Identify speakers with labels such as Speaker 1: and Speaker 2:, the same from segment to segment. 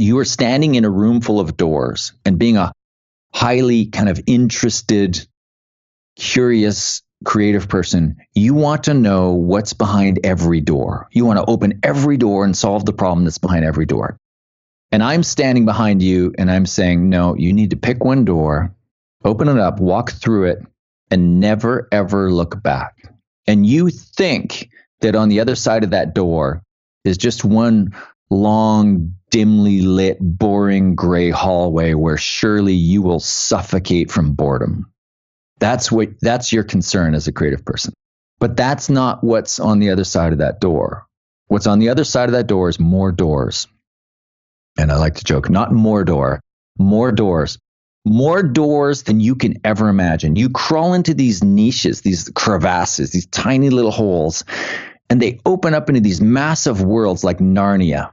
Speaker 1: you are standing in a room full of doors and being a highly kind of interested, curious, creative person, you want to know what's behind every door. You want to open every door and solve the problem that's behind every door. And I'm standing behind you and I'm saying, no, you need to pick one door, open it up, walk through it, and never, ever look back. And you think that on the other side of that door is just one long, dimly lit, boring gray hallway where surely you will suffocate from boredom. That's what that's your concern as a creative person. But that's not what's on the other side of that door. What's on the other side of that door is more doors. And I like to joke, not more door, more doors. More doors than you can ever imagine. You crawl into these niches, these crevasses, these tiny little holes, and they open up into these massive worlds like Narnia.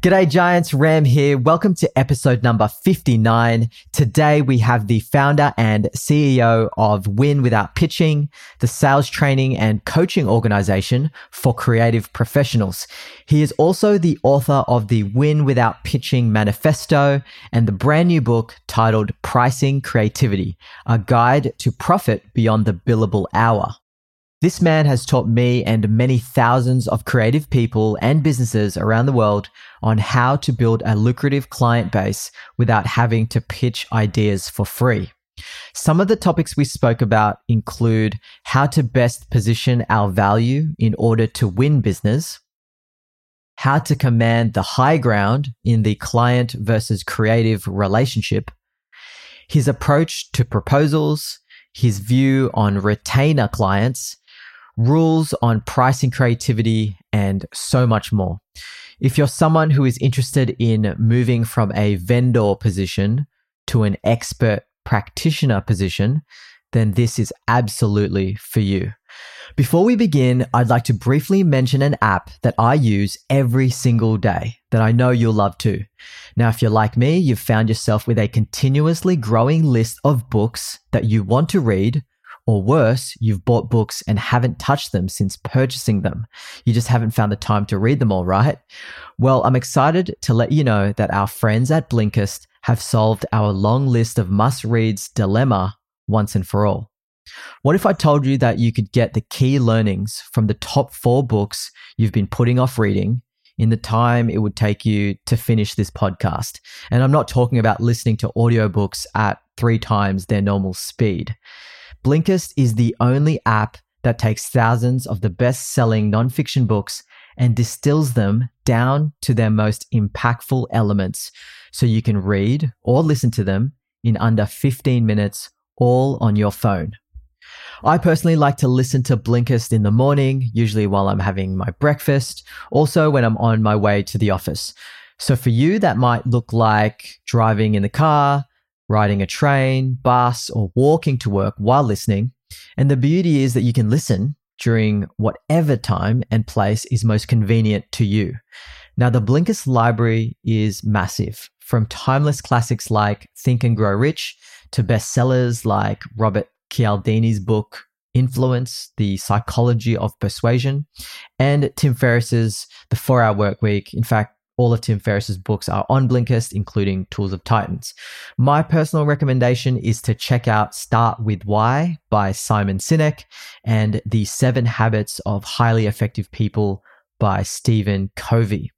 Speaker 2: G'day, Giants. Ram here. Welcome to episode number 59. Today, we have the founder and CEO of Win Without Pitching, the sales training and coaching organization for creative professionals. He is also the author of the Win Without Pitching Manifesto and the brand new book titled Pricing Creativity, a guide to profit beyond the billable hour. This man has taught me and many thousands of creative people and businesses around the world on how to build a lucrative client base without having to pitch ideas for free. Some of the topics we spoke about include how to best position our value in order to win business, how to command the high ground in the client versus creative relationship, his approach to proposals, his view on retainer clients, rules on pricing creativity, and so much more. If you're someone who is interested in moving from a vendor position to an expert practitioner position, then this is absolutely for you. Before we begin, I'd like to briefly mention an app that I use every single day that I know you'll love too. Now, if you're like me, you've found yourself with a continuously growing list of books that you want to read or worse, you've bought books and haven't touched them since purchasing them. You just haven't found the time to read them all, right? Well, I'm excited to let you know that our friends at Blinkist have solved our long list of must reads dilemma once and for all. What if I told you that you could get the key learnings from the top four books you've been putting off reading in the time it would take you to finish this podcast? And I'm not talking about listening to audiobooks at three times their normal speed. Blinkist is the only app that takes thousands of the best selling nonfiction books and distills them down to their most impactful elements so you can read or listen to them in under 15 minutes, all on your phone. I personally like to listen to Blinkist in the morning, usually while I'm having my breakfast, also when I'm on my way to the office. So for you, that might look like driving in the car, riding a train, bus, or walking to work while listening. And the beauty is that you can listen during whatever time and place is most convenient to you. Now, the Blinkist library is massive, from timeless classics like Think and Grow Rich to bestsellers like Robert Cialdini's book Influence, The Psychology of Persuasion, and Tim Ferriss's The Four Hour Work Week. In fact, all of Tim Ferriss's books are on Blinkist, including Tools of Titans. My personal recommendation is to check out Start With Why by Simon Sinek and The Seven Habits of Highly Effective People by Stephen Covey.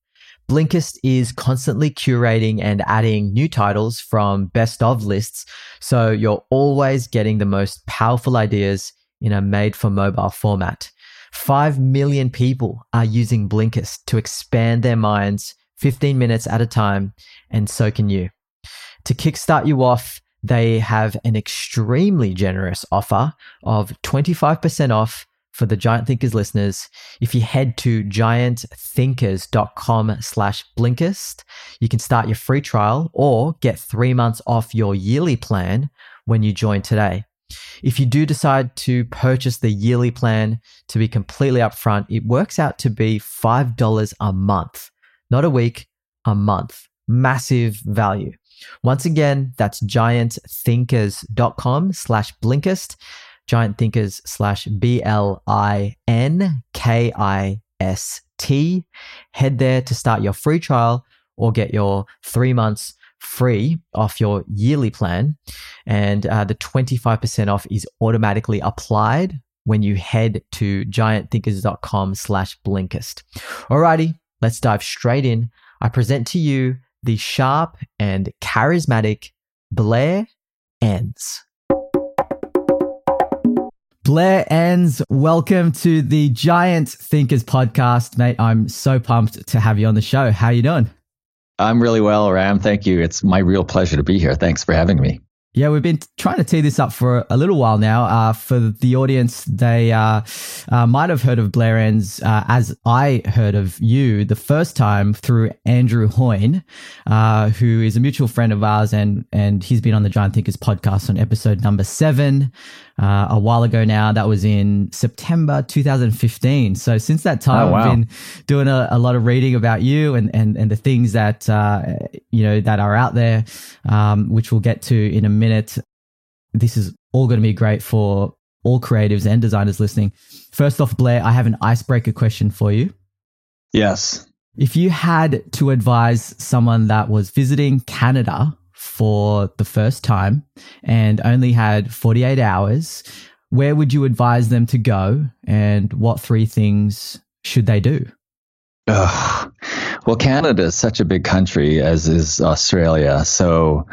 Speaker 2: Blinkist is constantly curating and adding new titles from best of lists, so you're always getting the most powerful ideas in a made for mobile format. 5 million people are using Blinkist to expand their minds 15 minutes at a time, and so can you. To kickstart you off, they have an extremely generous offer of 25% off for the Giant Thinkers listeners, if you head to giantthinkers.com slash Blinkist, you can start your free trial or get three months off your yearly plan when you join today. If you do decide to purchase the yearly plan, to be completely upfront, it works out to be $5 a month, not a week, a month. Massive value. Once again, that's giantthinkers.com slash Blinkist, giant thinkers slash B L I N K I S T. Head there to start your free trial or get your three months free off your yearly plan. And uh, the 25% off is automatically applied when you head to giantthinkers.com slash Blinkist. Alrighty, let's dive straight in. I present to you the sharp and charismatic Blair Enns. Blair Enns, welcome to the Giant Thinkers podcast, mate. I'm so pumped to have you on the show. How you doing?
Speaker 1: I'm really well, Ram. Thank you. It's my real pleasure to be here. Thanks for having me.
Speaker 2: Yeah, we've been trying to tee this up for a little while now. Uh, for the audience, they uh, uh, might have heard of Blair Enns uh, as I heard of you the first time through Andrew Hoyne, uh, who is a mutual friend of ours, and and he's been on the Giant Thinkers podcast on episode number seven uh, a while ago now. That was in September 2015. So since that time,
Speaker 1: Oh, wow.
Speaker 2: I've been doing a, a lot of reading about you and and and the things that uh, you know that are out there, um, which we'll get to in a minute. This is all going to be great for all creatives and designers listening. First off, Blair, I have an icebreaker question for you.
Speaker 1: Yes.
Speaker 2: If you had to advise someone that was visiting Canada for the first time and only had 48 hours, where would you advise them to go and what three things should they do?
Speaker 1: Ugh. Well, Canada is such a big country, as is Australia. So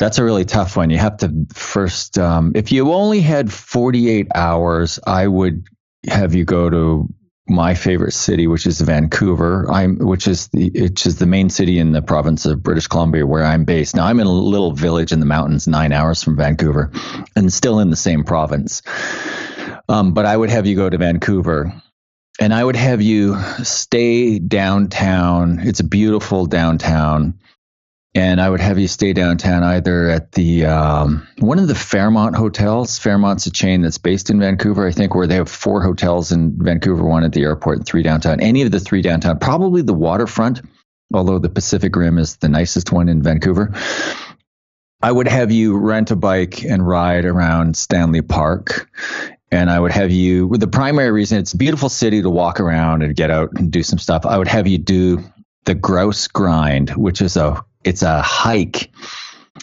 Speaker 1: that's a really tough one. You have to first, um, if you only had 48 hours, I would have you go to my favorite city, which is Vancouver. I'm, which is the, which is the main city in the province of British Columbia, where I'm based. Now, I'm in a little village in the mountains, nine hours from Vancouver, and still in the same province. Um, but I would have you go to Vancouver and I would have you stay downtown. It's a beautiful downtown. And I would have you stay downtown either at the um, one of the Fairmont hotels. Fairmont's a chain that's based in Vancouver, I think, where they have four hotels in Vancouver, one at the airport, and three downtown. Any of the three downtown, probably the waterfront, although the Pacific Rim is the nicest one in Vancouver. I would have you rent a bike and ride around Stanley Park and I would have you, the primary reason it's a beautiful city to walk around and get out and do some stuff. I would have you do the grouse grind, which is a it's a hike.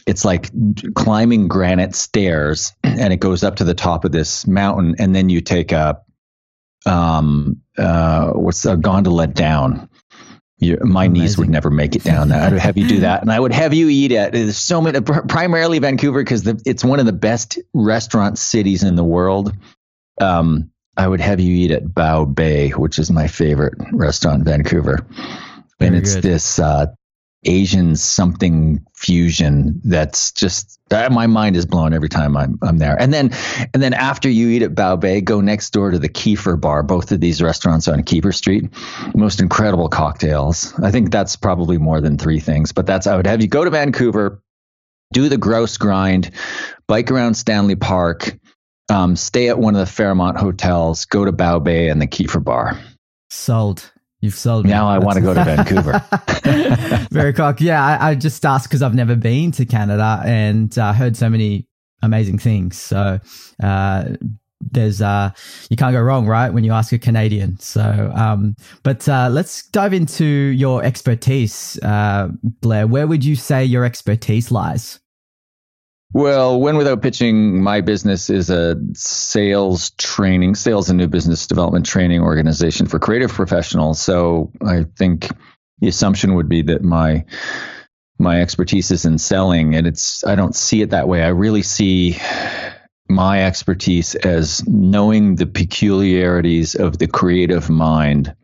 Speaker 1: It's like climbing granite stairs, and it goes up to the top of this mountain, and then you take a um uh what's a gondola down. You, my knees would never make it down that. I would have you do that, and I would have you eat at. There's so many, primarily Vancouver, because it's one of the best restaurant cities in the world um, I would have you eat at Bao Bei, which is my favorite restaurant in Vancouver. and it's
Speaker 2: good.
Speaker 1: this uh, Asian something fusion that's just uh, my mind is blown every time I'm I'm there. And then and then after you eat at Bao Bei, go next door to the Keefer Bar. Both of these restaurants on Keefer Street, most incredible cocktails. I think that's probably more than three things, but that's I would have you go to Vancouver, do the grouse grind, bike around Stanley Park, um, stay at one of the Fairmont hotels, go to Bao Bei and the Keefer Bar.
Speaker 2: Sold. You've sold me.
Speaker 1: Now I wanna go to Vancouver.
Speaker 2: Very cock. Yeah, I, I just asked because I've never been to Canada and uh, heard so many amazing things. So uh, there's uh, you can't go wrong, right? When you ask a Canadian. So, um, but uh, let's dive into your expertise, uh, Blair. Where would you say your expertise lies?
Speaker 1: Well, Win Without Pitching, my business is a sales training, sales and new business development training organization for creative professionals. So I think the assumption would be that my my expertise is in selling, and it's I don't see it that way. I really see my expertise as knowing the peculiarities of the creative mind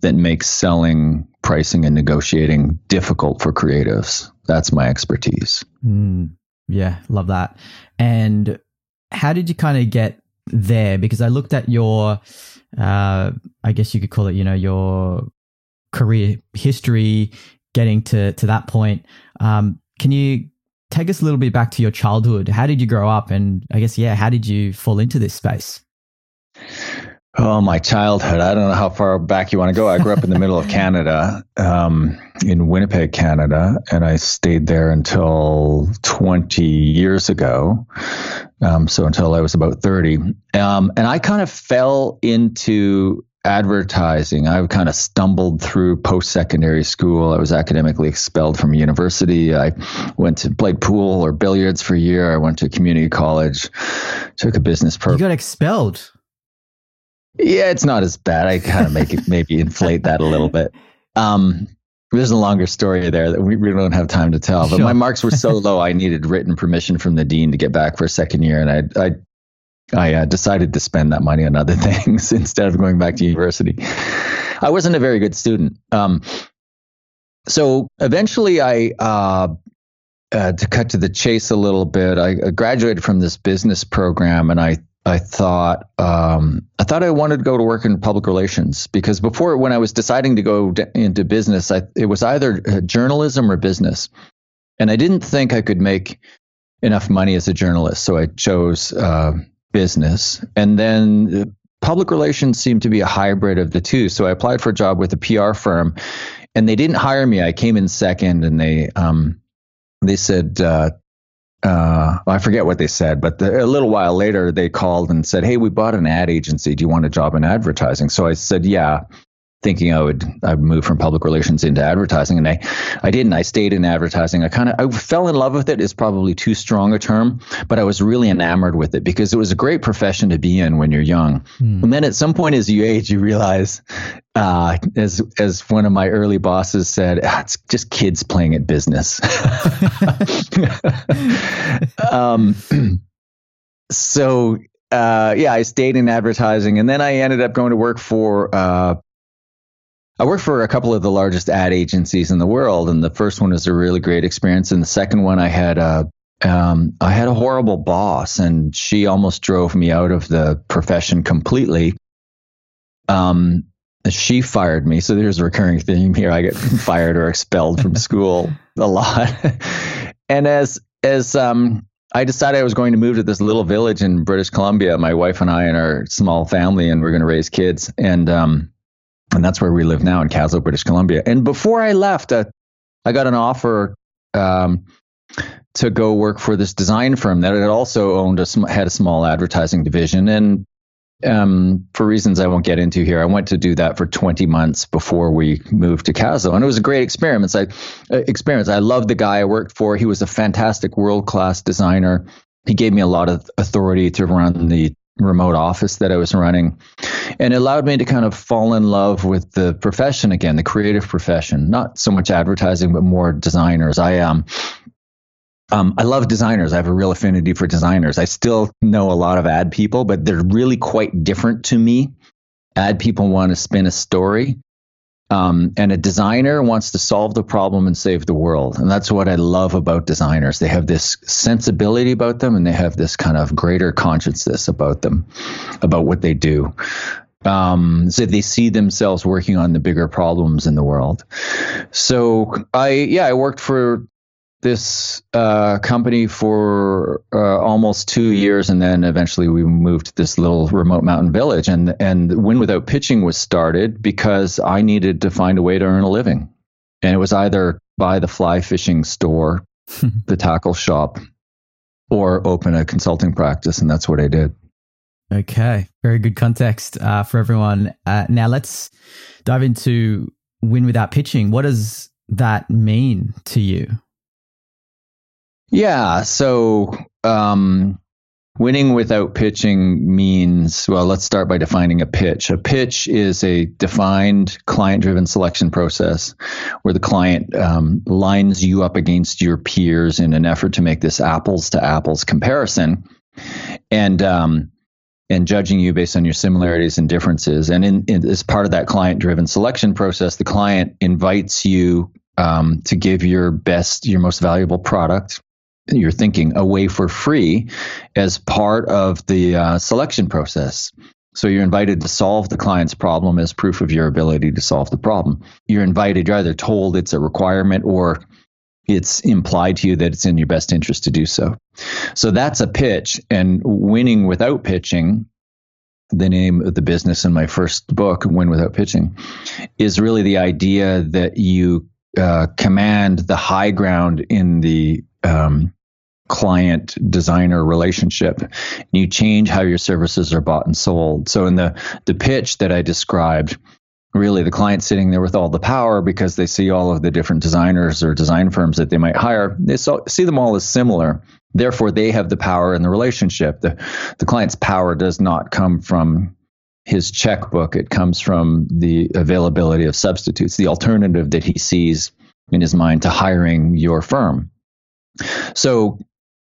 Speaker 1: that makes selling, pricing, and negotiating difficult for creatives. That's my expertise.
Speaker 2: Mm, yeah, love that. And how did you kind of get there because I looked at your, uh, I guess you could call it, you know, your career history getting to, to that point. Um, can you take us a little bit back to your childhood? How did you grow up? And I guess, yeah, how did you fall into this space?
Speaker 1: Oh, my childhood. I don't know how far back you want to go. I grew up in the middle of Canada, um, in Winnipeg, Canada, and I stayed there until 20 years ago. Um, so until I was about 30. Um, and I kind of fell into advertising. I kind of stumbled through post secondary school. I was academically expelled from university. I went to played pool or billiards for a year. I went to community college, took a business program.
Speaker 2: You got expelled.
Speaker 1: Yeah, it's not as bad. I kind of make it maybe inflate that a little bit. Um, there's a longer story there that we really don't have time to tell. But sure. my marks were so low, I needed written permission from the dean to get back for a second year, and I I, I uh, decided to spend that money on other things instead of going back to university. I wasn't a very good student. Um, so eventually, I uh, uh, to cut to the chase a little bit, I graduated from this business program, and I I thought um, I thought I wanted to go to work in public relations because before when I was deciding to go d- into business, I, it was either uh, journalism or business, and I didn't think I could make enough money as a journalist, so I chose uh, business. And then uh, public relations seemed to be a hybrid of the two, so I applied for a job with a PR firm, and they didn't hire me. I came in second, and they um, they said uh, uh, I forget what they said, but the, a little while later they called and said, "Hey, we bought an ad agency. Do you want a job in advertising?" So I said, "Yeah." Thinking I would I would move from public relations into advertising, and I I didn't. I stayed in advertising. I kind of I fell in love with it. Is probably too strong a term, but I was really enamored with it because it was a great profession to be in when you're young. Hmm. And then at some point as you age, you realize uh, as as one of my early bosses said, ah, it's just kids playing at business. um, so uh, yeah, I stayed in advertising, and then I ended up going to work for. Uh, I worked for a couple of the largest ad agencies in the world, and the first one was a really great experience, and the second one I had a um, I had a horrible boss, and she almost drove me out of the profession completely. Um, she fired me. So there's a recurring theme here. I get fired or expelled from school a lot. and as as um I decided I was going to move to this little village in British Columbia, my wife and I and our small family, and we're going to raise kids. And um and that's where we live now in Kaslo, British Columbia. And before I left, uh, I got an offer um, to go work for this design firm that had also owned a had a small advertising division. And um, for reasons I won't get into here. I went to do that for 20 months before we moved to Kaslo, and it was a great experience. I uh, experience. I loved the guy I worked for. He was a fantastic, world class designer. He gave me a lot of authority to run the remote office that I was running, and it allowed me to kind of fall in love with the profession again, the creative profession. Not so much advertising, but more designers. I um um, I love designers. I have a real affinity for designers. I still know a lot of ad people, but they're really quite different to me. Ad people want to spin a story, um, and a designer wants to solve the problem and save the world. And that's what I love about designers. They have this sensibility about them, and they have this kind of greater consciousness about them, about what they do. Um, so they see themselves working on the bigger problems in the world. So I, yeah, I worked for this uh, company for uh, almost two years, and then eventually we moved to this little remote mountain village. And and Win Without Pitching was started because I needed to find a way to earn a living, and it was either buy the fly fishing store, the tackle shop, or open a consulting practice, and that's what I did.
Speaker 2: Okay, very good context uh, for everyone. Uh, now let's dive into Win Without Pitching. What does that mean to you?
Speaker 1: Yeah. So, um, winning without pitching means, well, let's start by defining a pitch. A pitch is a defined client driven selection process where the client um, lines you up against your peers in an effort to make this apples to apples comparison. And, um, and judging you based on your similarities and differences. And in, in, as part of that client driven selection process, the client invites you um, to give your best, your most valuable product you're thinking away for free as part of the uh, selection process. So you're invited to solve the client's problem as proof of your ability to solve the problem. You're invited, you're either told it's a requirement or it's implied to you that it's in your best interest to do so. So that's a pitch. And winning without pitching, the name of the business in my first book, Win Without Pitching, is really the idea that you uh, command the high ground in the um, client designer relationship. And you change how your services are bought and sold. So in the the pitch that i described really the client sitting there with all the power because they see all of the different designers or design firms that they might hire they see them all as similar. Therefore they have the power in the relationship. The the client's power does not come from his checkbook. It comes from the availability of substitutes the alternative that he sees in his mind to hiring your firm. So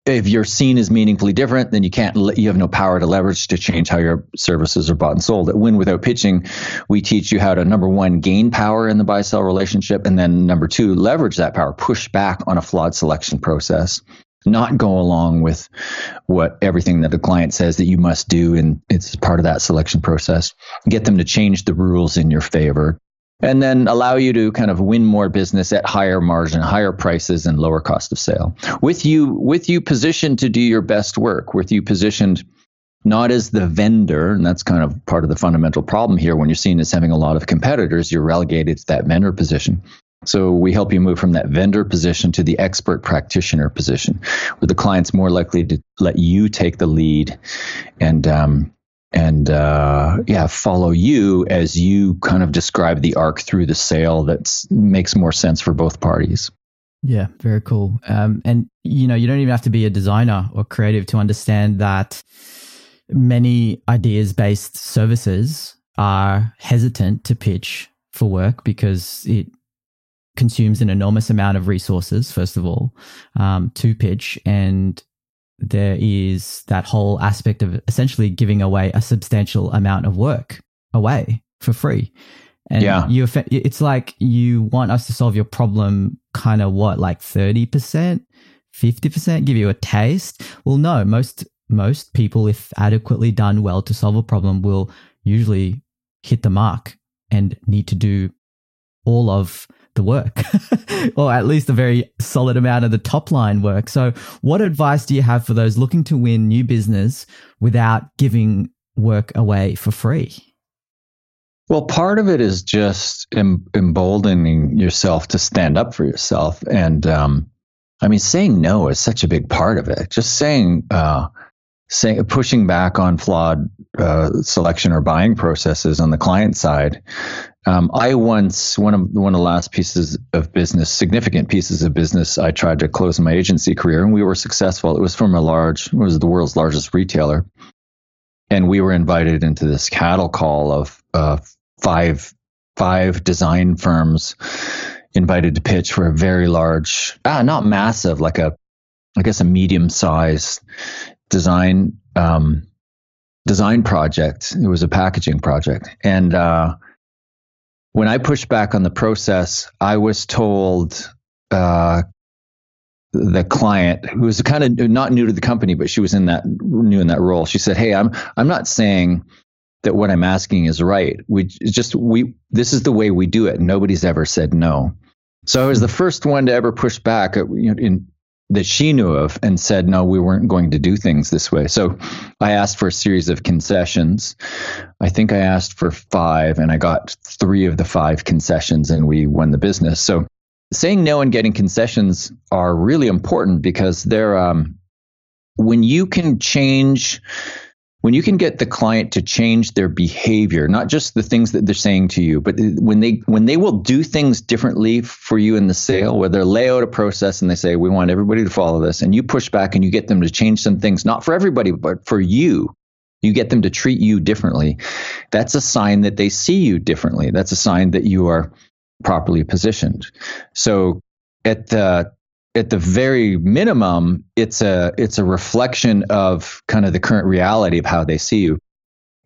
Speaker 1: if you're seen as meaningfully different, then you can't, you have no power to leverage to change how your services are bought and sold. At Win Without Pitching, we teach you how to number one, gain power in the buy sell relationship. And then number two, leverage that power, push back on a flawed selection process, not go along with what everything that the client says that you must do. And it's part of that selection process. Get them to change the rules in your favor and then allow you to kind of win more business at higher margin, higher prices, and lower cost of sale. With you, with you positioned to do your best work, with you positioned not as the vendor, and that's kind of part of the fundamental problem here. When you're seen as having a lot of competitors, you're relegated to that vendor position. So we help you move from that vendor position to the expert practitioner position, where the client's more likely to let you take the lead and um, and uh, yeah, follow you as you kind of describe the arc through the sale that makes more sense for both parties.
Speaker 2: Yeah, very cool. Um, and you know, you don't even have to be a designer or creative to understand that many ideas-based services are hesitant to pitch for work because it consumes an enormous amount of resources. First of all, um, to pitch, and there is that whole aspect of essentially giving away a substantial amount of work away for free. And yeah. you it's like you want us to solve your problem kind of what like 30%, 50%, give you a taste. Well, no, most most people if adequately done well to solve a problem will usually hit the mark and need to do all of the work, or at least a very solid amount of the top line work. So, what advice do you have for those looking to win new business without giving work away for free?
Speaker 1: Well, part of it is just em- emboldening yourself to stand up for yourself. And um, I mean, saying no is such a big part of it. Just saying, uh, saying pushing back on flawed uh, selection or buying processes on the client side. Um, I once one of one of the last pieces of business, significant pieces of business, I tried to close in my agency career, and we were successful. It was from a large, it was the world's largest retailer, and we were invited into this cattle call of uh, five five design firms invited to pitch for a very large, ah, not massive, like a, I guess a medium sized design um, design project. It was a packaging project, and uh, when I pushed back on the process, I was told uh, the client, who was kind of not new to the company, but she was in that new in that role. She said, "Hey, I'm I'm not saying." that what I'm asking is right. We just we this is the way we do it. Nobody's ever said no. So I was the first one to ever push back uh, in that she knew of and said, no, we weren't going to do things this way. So I asked for a series of concessions. I think I asked for five and I got three of the five concessions and we won the business. So saying no and getting concessions are really important because they're, um, when you can change when you can get the client to change their behavior not just the things that they're saying to you but when they when they will do things differently for you in the sale where they lay out a process and they say we want everybody to follow this and you push back and you get them to change some things not for everybody but for you you get them to treat you differently. That's a sign that they see you differently. That's a sign that you are properly positioned. So at the at the very minimum, it's a it's a reflection of kind of the current reality of how they see you.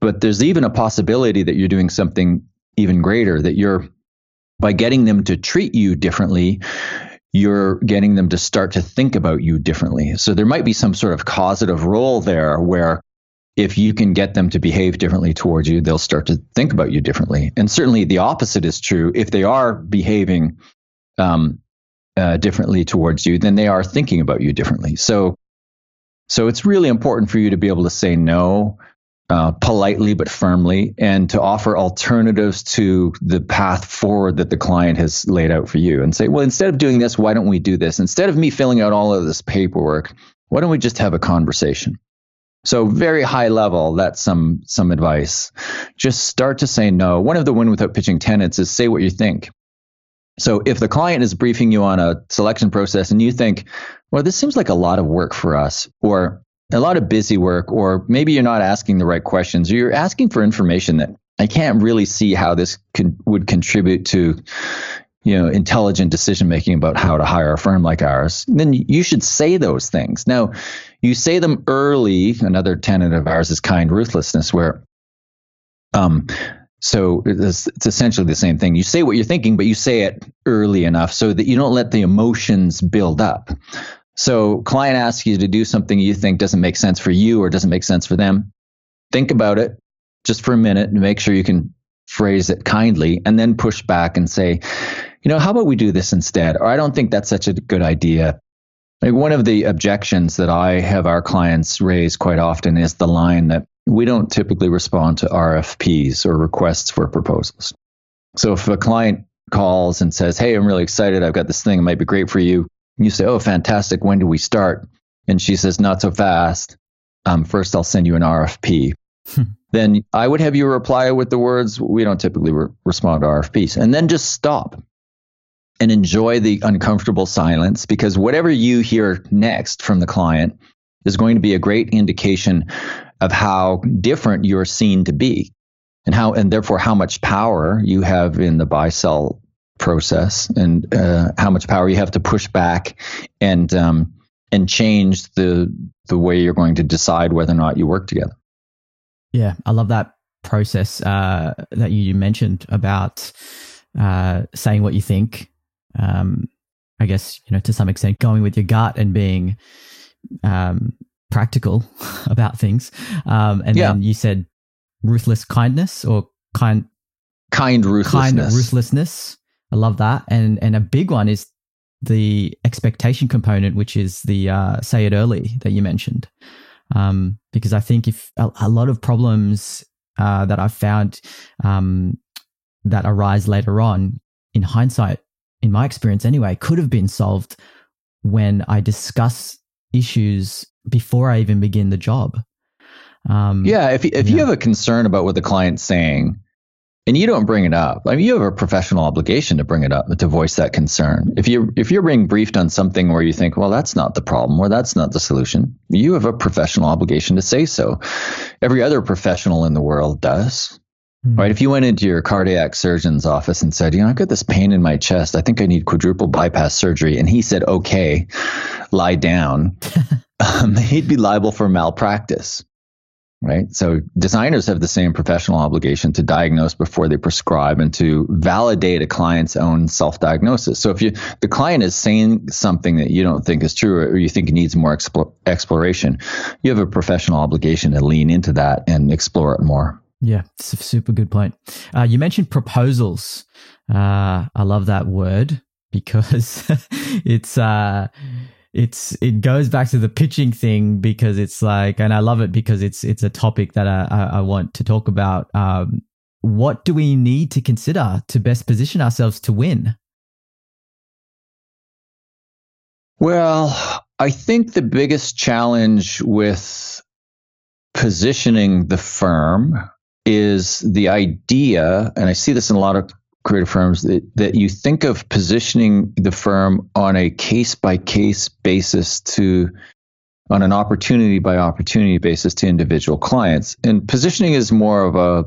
Speaker 1: But there's even a possibility that you're doing something even greater, that you're by getting them to treat you differently, you're getting them to start to think about you differently. So there might be some sort of causative role there where if you can get them to behave differently towards you, they'll start to think about you differently. And certainly the opposite is true. If they are behaving um, uh, differently towards you, then they are thinking about you differently. So, so it's really important for you to be able to say no uh, politely but firmly, and to offer alternatives to the path forward that the client has laid out for you, and say, well, instead of doing this, why don't we do this? Instead of me filling out all of this paperwork, why don't we just have a conversation? So very high level, that's some some advice. Just start to say no. One of the win without pitching tenets is say what you think. So if the client is briefing you on a selection process and you think, well, this seems like a lot of work for us, or a lot of busy work, or maybe you're not asking the right questions, or you're asking for information that I can't really see how this could, would contribute to, you know, intelligent decision making about how to hire a firm like ours, then you should say those things. Now, you say them early. Another tenet of ours is kind ruthlessness, where um, so it's, it's, essentially the same thing. You say what you're thinking, but you say it early enough so that you don't let the emotions build up. So, client asks you to do something you think doesn't make sense for you or doesn't make sense for them. Think about it just for a minute and make sure you can phrase it kindly and then push back and say, you know, how about we do this instead? Or I don't think that's such a good idea. Like one of the objections that I have our clients raise quite often is the line that we don't typically respond to RFPs or requests for proposals. So if a client calls and says, Hey, I'm really excited. I've got this thing. It might be great for you. You say, Oh, fantastic. When do we start? And she says, Not so fast. Um, first, I'll send you an RFP. then I would have you reply with the words, We don't typically re- respond to RFPs. And then just stop and enjoy the uncomfortable silence because whatever you hear next from the client is going to be a great indication of how different you're seen to be and how and therefore how much power you have in the buy sell process and uh, how much power you have to push back and um, and change the the way you're going to decide whether or not you work together.
Speaker 2: Yeah, I love that process uh, that you mentioned about uh, saying what you think. Um, I guess you know to some extent going with your gut and being um, practical about things. Um, and yeah. then you said ruthless kindness or kind
Speaker 1: kind ruthlessness.
Speaker 2: Kind ruthlessness. I love that. And and a big one is the expectation component, which is the uh, say it early that you mentioned. Um, because I think if a, a lot of problems uh, that I've found um, that arise later on, in hindsight, in my experience anyway, could have been solved when I discuss issues before I even begin the job.
Speaker 1: Um, yeah, if if yeah. you have a concern about what the client's saying, and you don't bring it up, I mean, you have a professional obligation to bring it up to voice that concern. If you if you're being briefed on something where you think, well, that's not the problem or that's not the solution, you have a professional obligation to say so. Every other professional in the world does. Mm-hmm. Right. If you went into your cardiac surgeon's office and said, you know, I've got this pain in my chest. I think I need quadruple bypass surgery. And he said, okay, lie down. um, he'd be liable for malpractice. Right. So designers have the same professional obligation to diagnose before they prescribe and to validate a client's own self diagnosis. So if you, the client is saying something that you don't think is true or you think needs more exploration, you have a professional obligation to lean into that and explore it more.
Speaker 2: Yeah, it's a super good point. Uh, you mentioned proposals. Uh, I love that word because it's uh, it's it goes back to the pitching thing because it's like, and I love it because it's it's a topic that I, I, want to talk about. Um, what do we need to consider to best position ourselves to win?
Speaker 1: Well, I think the biggest challenge with positioning the firm is the idea, and I see this in a lot of creative firms, that, that you think of positioning the firm on a case by case basis to on an opportunity by opportunity basis to individual clients. And positioning is more of a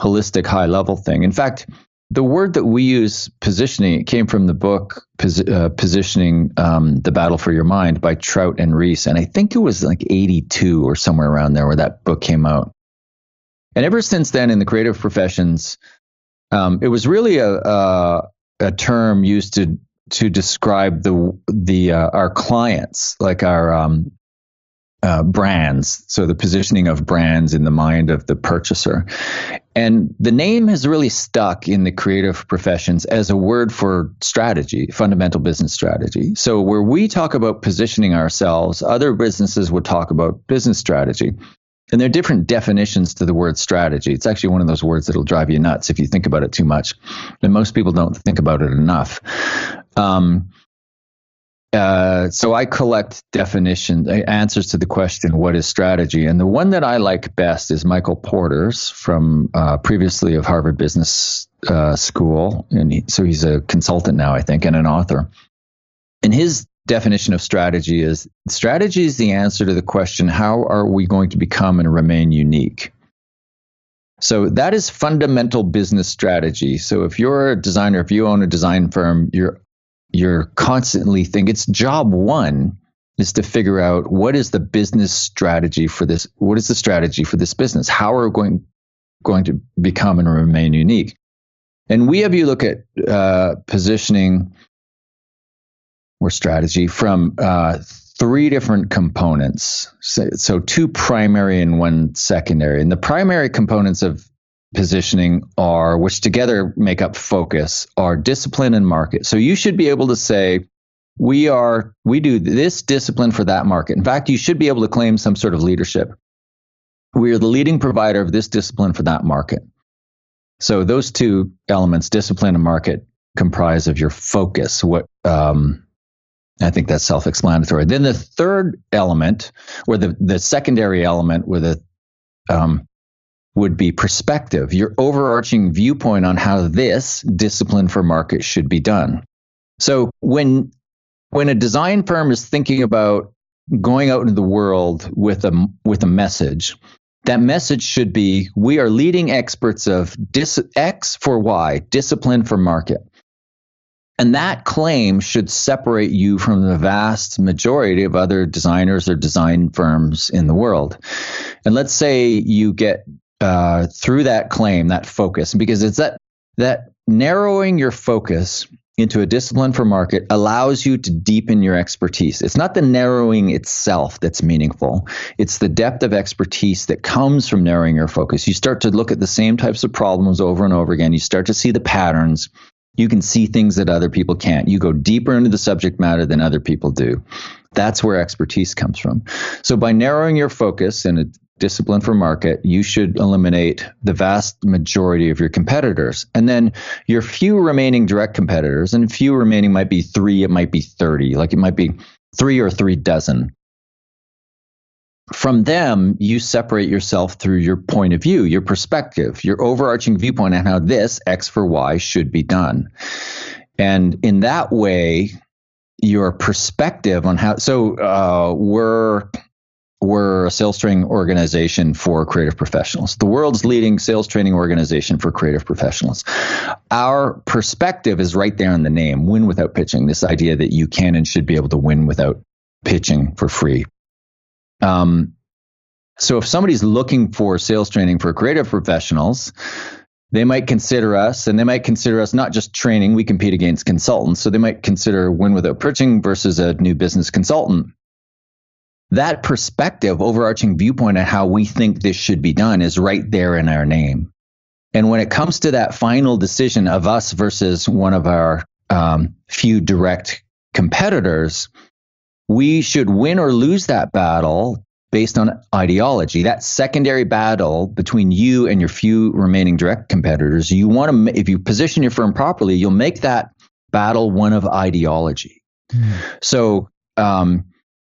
Speaker 1: holistic, high level thing. In fact, the word that we use, positioning, it came from the book uh, Positioning um, the Battle for Your Mind by Trout and Ries And I think it was like 82 or somewhere around there where that book came out. And ever since then, in the creative professions, um, it was really a, a, a term used to to describe the the uh, our clients, like our um, uh, brands. So the positioning of brands in the mind of the purchaser, and the name has really stuck in the creative professions as a word for strategy, fundamental business strategy. So where we talk about positioning ourselves, other businesses would talk about business strategy. And there are different definitions to the word strategy. It's actually one of those words that'll drive you nuts if you think about it too much. And most people don't think about it enough. Um, uh, so I collect definition uh, answers to the question, "What is strategy?" And the one that I like best is Michael Porter's from uh, previously of Harvard Business uh, School, and he, so he's a consultant now, I think, and an author. And his definition of strategy is strategy is the answer to the question how are we going to become and remain unique? So that is fundamental business strategy. So if you're a designer if you own a design firm you're you're constantly thinking it's job one is to figure out what is the business strategy for this what is the strategy for this business? How are we going going to become and remain unique? And we have you look at uh, positioning or strategy from uh, three different components. So, so, two primary and one secondary. And the primary components of positioning are, which together make up focus, are discipline and market. So you should be able to say, we are, we do this discipline for that market. In fact, you should be able to claim some sort of leadership. We are the leading provider of this discipline for that market. So those two elements, discipline and market, comprise of your focus. What um, I think that's self explanatory. Then the third element, or the, the secondary element, with a um, would be perspective, your overarching viewpoint on how this discipline for market should be done. So when when a design firm is thinking about going out into the world with a with a message, that message should be we are leading experts of dis- X for Y, discipline for market. And that claim should separate you from the vast majority of other designers or design firms in the world. And let's say you get uh, through that claim, that focus, because it's that that narrowing your focus into a discipline for market allows you to deepen your expertise. It's not the narrowing itself that's meaningful. It's the depth of expertise that comes from narrowing your focus. You start to look at the same types of problems over and over again. You start to see the patterns you can see things that other people can't. You go deeper into the subject matter than other people do. That's where expertise comes from. So by narrowing your focus and a discipline for market, you should eliminate the vast majority of your competitors. And then your few remaining direct competitors, and few remaining might be three, it might be 30, like it might be three or three dozen from them, you separate yourself through your point of view, your perspective, your overarching viewpoint on how this X for Y should be done. And in that way, your perspective on how, so uh, we're, we're a sales training organization for creative professionals, the world's leading sales training organization for creative professionals. Our perspective is right there in the name win without pitching, this idea that you can and should be able to win without pitching for free. Um, so if somebody's looking for sales training for creative professionals, they might consider us and they might consider us not just training, we compete against consultants. So they might consider win without pitching versus a new business consultant. That perspective, overarching viewpoint on how we think this should be done is right there in our name. And when it comes to that final decision of us versus one of our um, few direct competitors, we should win or lose that battle based on ideology. That secondary battle between you and your few remaining direct competitors, you want to, if you position your firm properly, you'll make that battle one of ideology. Mm. So, um,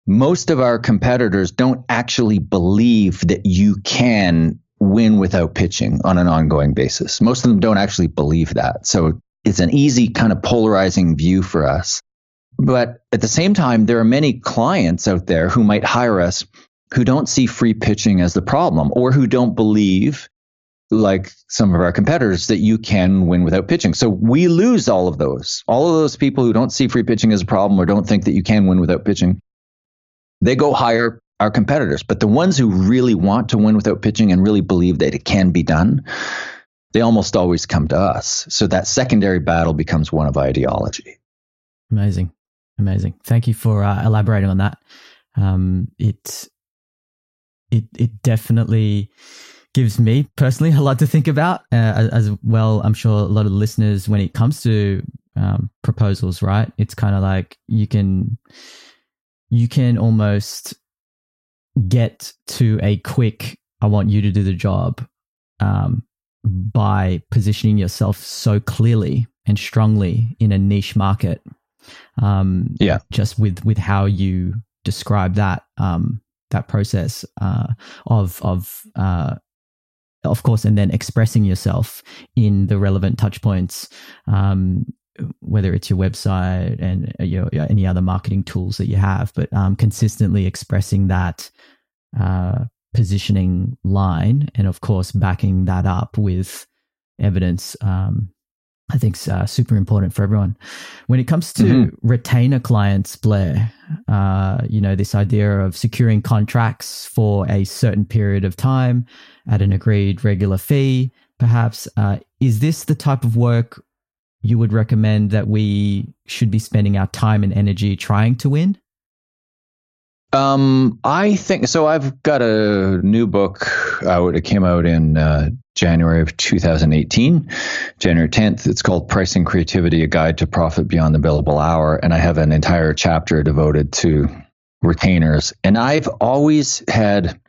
Speaker 1: most of our competitors don't actually believe that you can win without pitching on an ongoing basis. Most of them don't actually believe that. So it's an easy kind of polarizing view for us. But at the same time, there are many clients out there who might hire us who don't see free pitching as the problem or who don't believe, like some of our competitors, that you can win without pitching. So we lose all of those. All of those people who don't see free pitching as a problem or don't think that you can win without pitching, they go hire our competitors. But the ones who really want to win without pitching and really believe that it can be done, they almost always come to us. So that secondary battle becomes one of ideology.
Speaker 2: Amazing, amazing. Thank you for uh, elaborating on that. Um, it it it definitely gives me personally a lot to think about uh, as well. I'm sure a lot of listeners, when it comes to um, proposals, right? It's kind of like you can you can almost get to a quick I want you to do the job um, by positioning yourself so clearly and strongly in a niche market. Um,
Speaker 1: Yeah.
Speaker 2: just with with how you describe that um, that process uh, of of uh, of course, and then expressing yourself in the relevant touch points, um, whether it's your website and uh, your, your- any other marketing tools that you have, but um, consistently expressing that uh, positioning line, and of course, backing that up with evidence. Um, I think is uh, super important for everyone. When it comes to
Speaker 1: Mhm.
Speaker 2: retainer clients, Blair, uh, you know, this idea of securing contracts for a certain period of time at an agreed regular fee, perhaps, uh, is this the type of work you would recommend that we should be spending our time and energy trying to win?
Speaker 1: Um, I think so. I've got a new book out. It came out in uh, January of 2018, January 10th. It's called Pricing Creativity: A Guide to Profit Beyond the Billable Hour, and I have an entire chapter devoted to retainers. And I've always had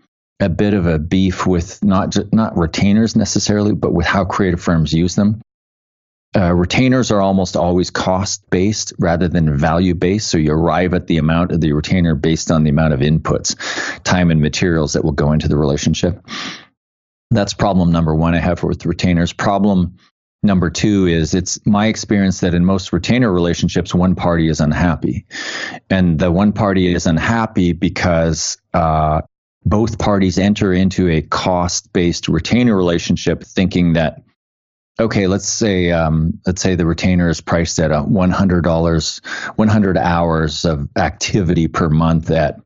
Speaker 1: a bit of a beef with not not retainers necessarily, but with how creative firms use them. Uh, retainers are almost always cost based rather than value based. So you arrive at the amount of the retainer based on the amount of inputs, time, and materials that will go into the relationship. That's problem number one I have with retainers. Problem number two is it's my experience that in most retainer relationships, one party is unhappy. And the one party is unhappy because uh, both parties enter into a cost based retainer relationship thinking that okay, let's say um, let's say the retainer is priced at a one hundred dollars, one hundred hours of activity per month at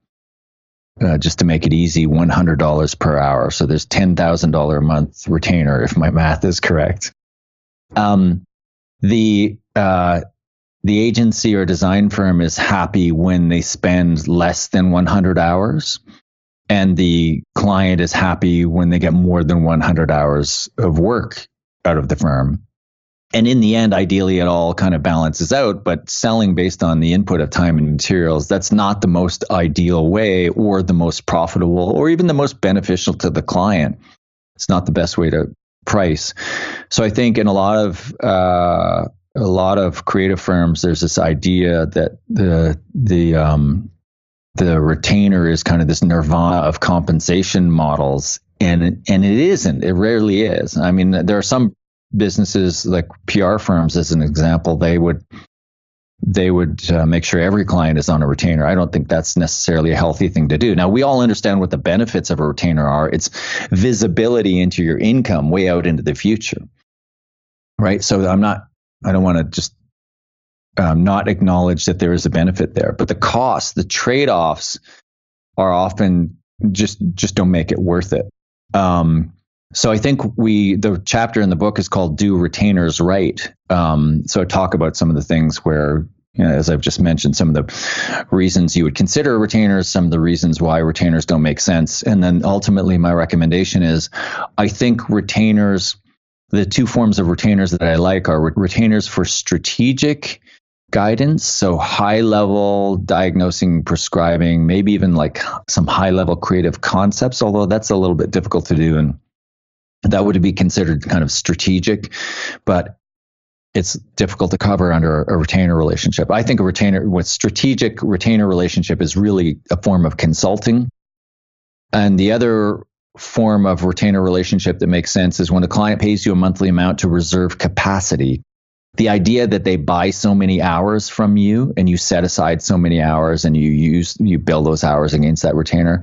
Speaker 1: uh, just to make it easy, one hundred dollars per hour. So there's ten thousand dollar a month retainer, if my math is correct. Um, the uh, the agency or design firm is happy when they spend less than 100 hours and the client is happy when they get more than 100 hours of work out of the firm. And in the end, ideally, it all kind of balances out. But selling based on the input of time and materials, that's not the most ideal way or the most profitable or even the most beneficial to the client. It's not the best way to price. So I think in a lot of uh, a lot of creative firms, there's this idea that the the um, the retainer is kind of this nirvana of compensation models, and and it isn't. It rarely is. I mean, there are some businesses like PR firms, as an example, they would they would uh, make sure every client is on a retainer. I don't think that's necessarily a healthy thing to do. Now, we all understand what the benefits of a retainer are. It's visibility into your income way out into the future, right? So I'm not. I don't want to just um, not acknowledge that there is a benefit there, but the costs, the trade offs, are often just just don't make it worth it. Um, so I think we the chapter in the book is called "Do Retainers Right." Um, so I talk about some of the things where, you know, as I've just mentioned, some of the reasons you would consider retainers, some of the reasons why retainers don't make sense, and then ultimately my recommendation is, I think retainers, the two forms of retainers that I like are retainers for strategic guidance so high level diagnosing prescribing maybe even like some high level creative concepts although that's a little bit difficult to do and that would be considered kind of strategic but it's difficult to cover under a retainer relationship. I think a retainer with strategic retainer relationship is really a form of consulting. And the other form of retainer relationship that makes sense is when a client pays you a monthly amount to reserve capacity. The idea that they buy so many hours from you and you set aside so many hours and you use you bill those hours against that retainer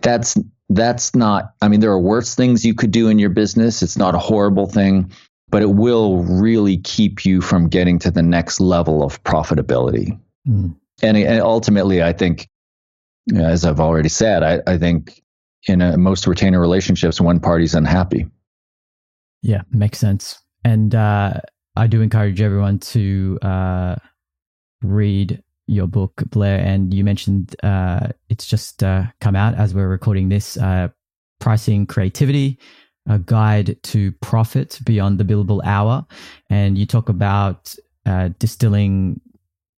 Speaker 1: that's that's not i mean there are worse things you could do in your business it's not a horrible thing but it will really keep you from getting to the next level of profitability
Speaker 2: Mm.
Speaker 1: and, and ultimately i think as i've already said i, I think in a, most retainer relationships one party's unhappy
Speaker 2: Yeah, makes sense. And uh, I do encourage everyone to uh,
Speaker 3: read your book, Blair, and you mentioned uh, it's just uh, come out as we're recording this uh, Pricing Creativity, a guide to profit beyond the billable hour. And you talk about uh, distilling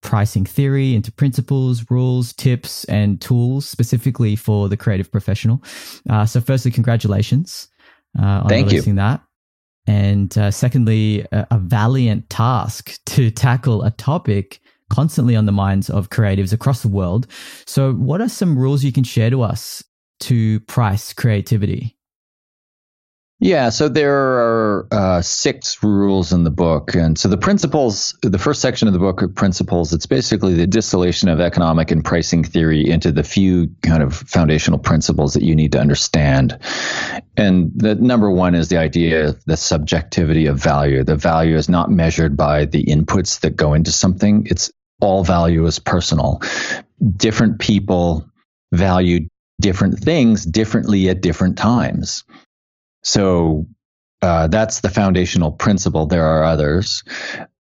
Speaker 3: pricing theory into principles, rules, tips, and tools specifically for the creative professional. Uh, so, firstly, congratulations uh, on
Speaker 1: Thank you.
Speaker 3: releasing that. And uh, secondly, a, a valiant task to tackle a topic constantly on the minds of creatives across the world. So, what are some rules you can share to us to price creativity?
Speaker 1: Yeah, so there are uh, six rules in the book. And so the principles, the first section of the book, principles, it's basically the distillation of economic and pricing theory into the few kind of foundational principles that you need to understand. And the number one is the idea of the subjectivity of value. The value is not measured by the inputs that go into something, it's all value is personal. Different people value different things differently at different times. So uh, that's the foundational principle. There are others.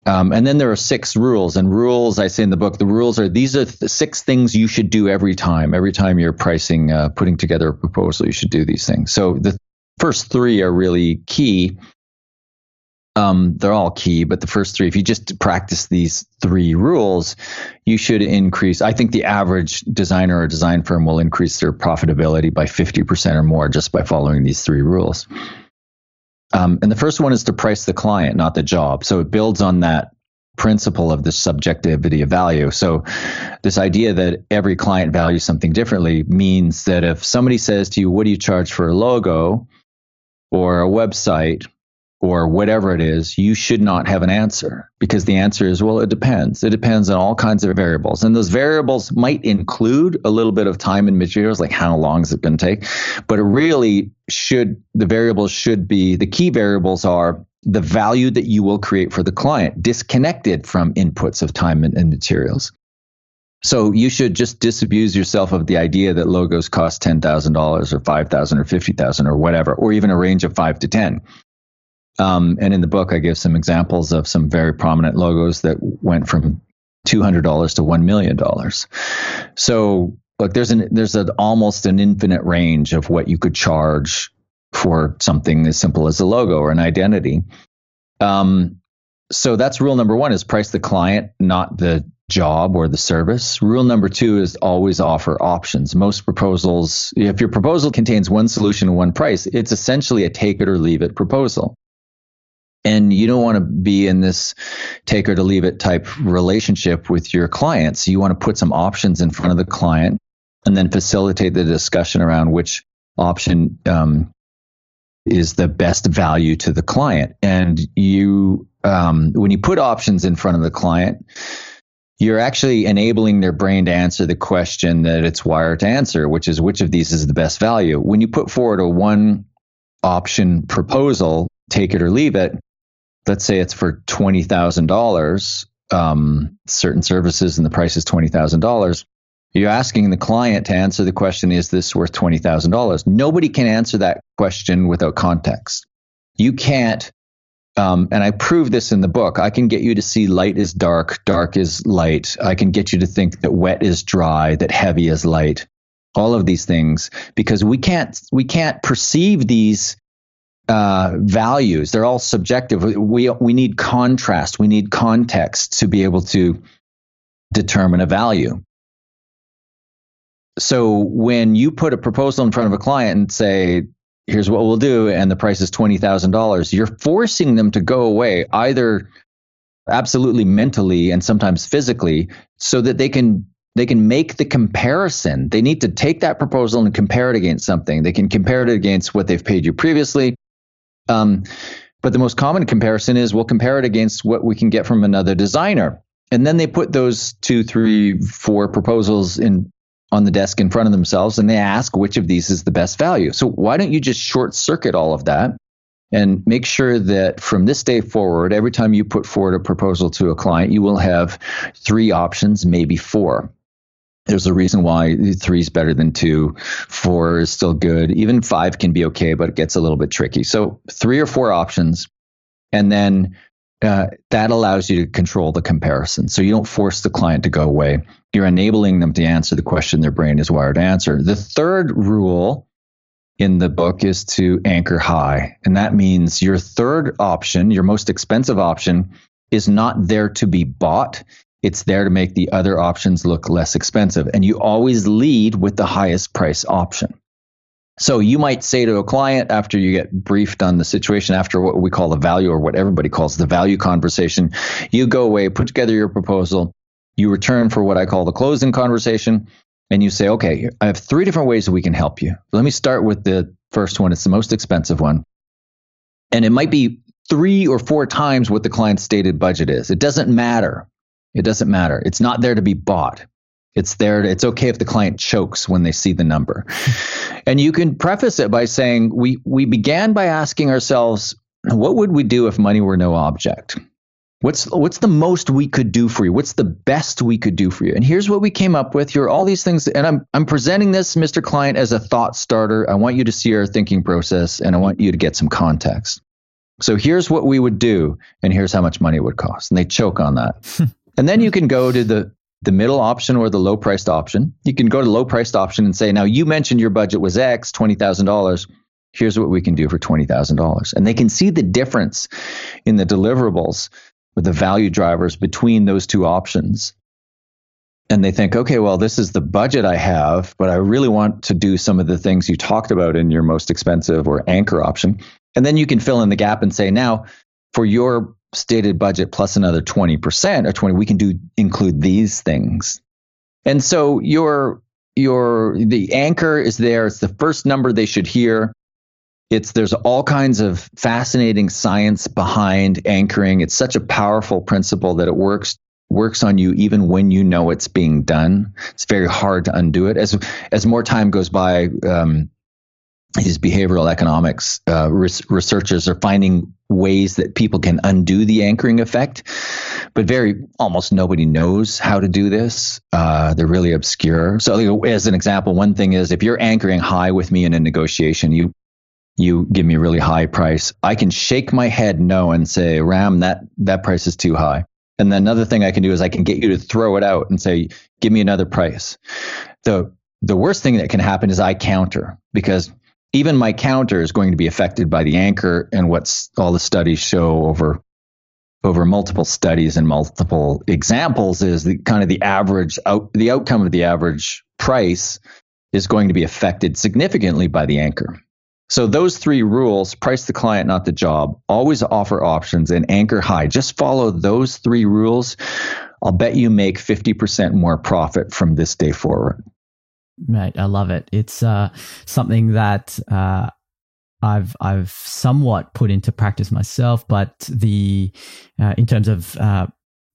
Speaker 1: Um, and then there are six rules. And rules, I say in the book, the rules are these are six things you should do every time. Every time you're pricing, uh, putting together a proposal, you should do these things. So the first three are really key. Um, they're all key, but the first three, if you just practice these three rules, you should increase. I think the average designer or design firm will increase their profitability by 50% or more just by following these three rules. Um, and the first one is to price the client, not the job. So it builds on that principle of the subjectivity of value. So this idea that every client values something differently means that if somebody says to you, What do you charge for a logo or a website? Or whatever it is, you should not have an answer because the answer is, well, it depends. It depends on all kinds of variables. And those variables might include a little bit of time and materials, like how long is it going to take? But it really should, the variables should be, the key variables are the value that you will create for the client, disconnected from inputs of time and, and materials. So you should just disabuse yourself of the idea that logos cost ten thousand dollars or five thousand or fifty thousand or whatever, or even a range of five to ten. Um, and in the book, I give some examples of some very prominent logos that went from two hundred dollars to one million dollars. So, look, there's an there's an almost an infinite range of what you could charge for something as simple as a logo or an identity. Um, so that's rule number one: is price the client, not the job or the service. Rule number two is always offer options. Most proposals, if your proposal contains one solution and one price, it's essentially a take it or leave it proposal and you don't want to be in this take or to leave it type relationship with your clients. You want to put some options in front of the client and then facilitate the discussion around which option um, is the best value to the client. And you, um, when you put options in front of the client, you're actually enabling their brain to answer the question that it's wired to answer, which is which of these is the best value. When you put forward a one option proposal, take it or leave it, let's say it's for twenty thousand um, dollars, certain services, and the price is twenty thousand dollars. You're asking the client to answer the question: Is this worth twenty thousand dollars? Nobody can answer that question without context. You can't. Um, and I prove this in the book. I can get you to see light is dark, dark is light. I can get you to think that wet is dry, that heavy is light. All of these things because we can't we can't perceive these uh, values. They're all subjective. We we need contrast. We need context to be able to determine a value. So when you put a proposal in front of a client and say, "Here's what we'll do," and the price is twenty thousand dollars, you're forcing them to go away either absolutely mentally and sometimes physically, so that they can they can make the comparison. They need to take that proposal and compare it against something. They can compare it against what they've paid you previously. Um, but the most common comparison is we'll compare it against what we can get from another designer. And then they put those two, three, four proposals in on the desk in front of themselves and they ask which of these is the best value. So why don't you just short circuit all of that and make sure that from this day forward, every time you put forward a proposal to a client, you will have three options, maybe four. There's a reason why three is better than two. Four is still good. Even five can be okay, but it gets a little bit tricky. So three or four options. And then uh, that allows you to control the comparison. So you don't force the client to go away. You're enabling them to answer the question their brain is wired to answer. The third rule in the book is to anchor high. And that means your third option, your most expensive option, is not there to be bought. It's there to make the other options look less expensive. And you always lead with the highest price option. So you might say to a client after you get briefed on the situation, after what we call the value or what everybody calls the value conversation, you go away, put together your proposal, you return for what I call the closing conversation, and you say, okay, I have three different ways that we can help you. Let me start with the first one. It's the most expensive one. And it might be three or four times what the client's stated budget is. It doesn't matter. It doesn't matter. It's not there to be bought. It's there. To, it's okay if the client chokes when they see the number. and you can preface it by saying, we, we began by asking ourselves, what would we do if money were no object? What's what's the most we could do for you? What's the best we could do for you? And here's what we came up with. Here are all these things, and I'm I'm presenting this, Mr. Client, as a thought starter. I want you to see our thinking process, and I want you to get some context. So here's what we would do, and here's how much money it would cost. And they choke on that. and then you can go to the the middle option or the low priced option. You can go to the low priced option and say, now you mentioned your budget was X, twenty thousand dollars here's what we can do for $20,000. And they can see the difference in the deliverables with the value drivers between those two options. And they think, okay, well, this is the budget I have, but I really want to do some of the things you talked about in your most expensive or anchor option. And then you can fill in the gap and say, now for your stated budget plus another 20% or 20, we can do include these things. And so your your the anchor is there. It's the first number they should hear. It's there's all kinds of fascinating science behind anchoring. It's such a powerful principle that it works works on you even when you know it's being done. It's very hard to undo it. As as more time goes by, um, these behavioral economics uh, res- researchers are finding ways that people can undo the anchoring effect, but very almost nobody knows how to do this. Uh, they're really obscure. So, as an example, one thing is if you're anchoring high with me in a negotiation, you you give me a really high price, I can shake my head no and say, Ram, that, that price is too high. And then another thing I can do is I can get you to throw it out and say, give me another price. The, the worst thing that can happen is I counter because even my counter is going to be affected by the anchor and what all the studies show over over multiple studies and multiple examples is the kind of the average out the outcome of the average price is going to be affected significantly by the anchor. So those three rules, price the client, not the job, always offer options and anchor high. Just follow those three rules. I'll bet you make 50% more profit from this day forward.
Speaker 2: Mate, I love it. It's uh, something that uh, I've I've somewhat put into practice myself, but the uh, in terms of uh,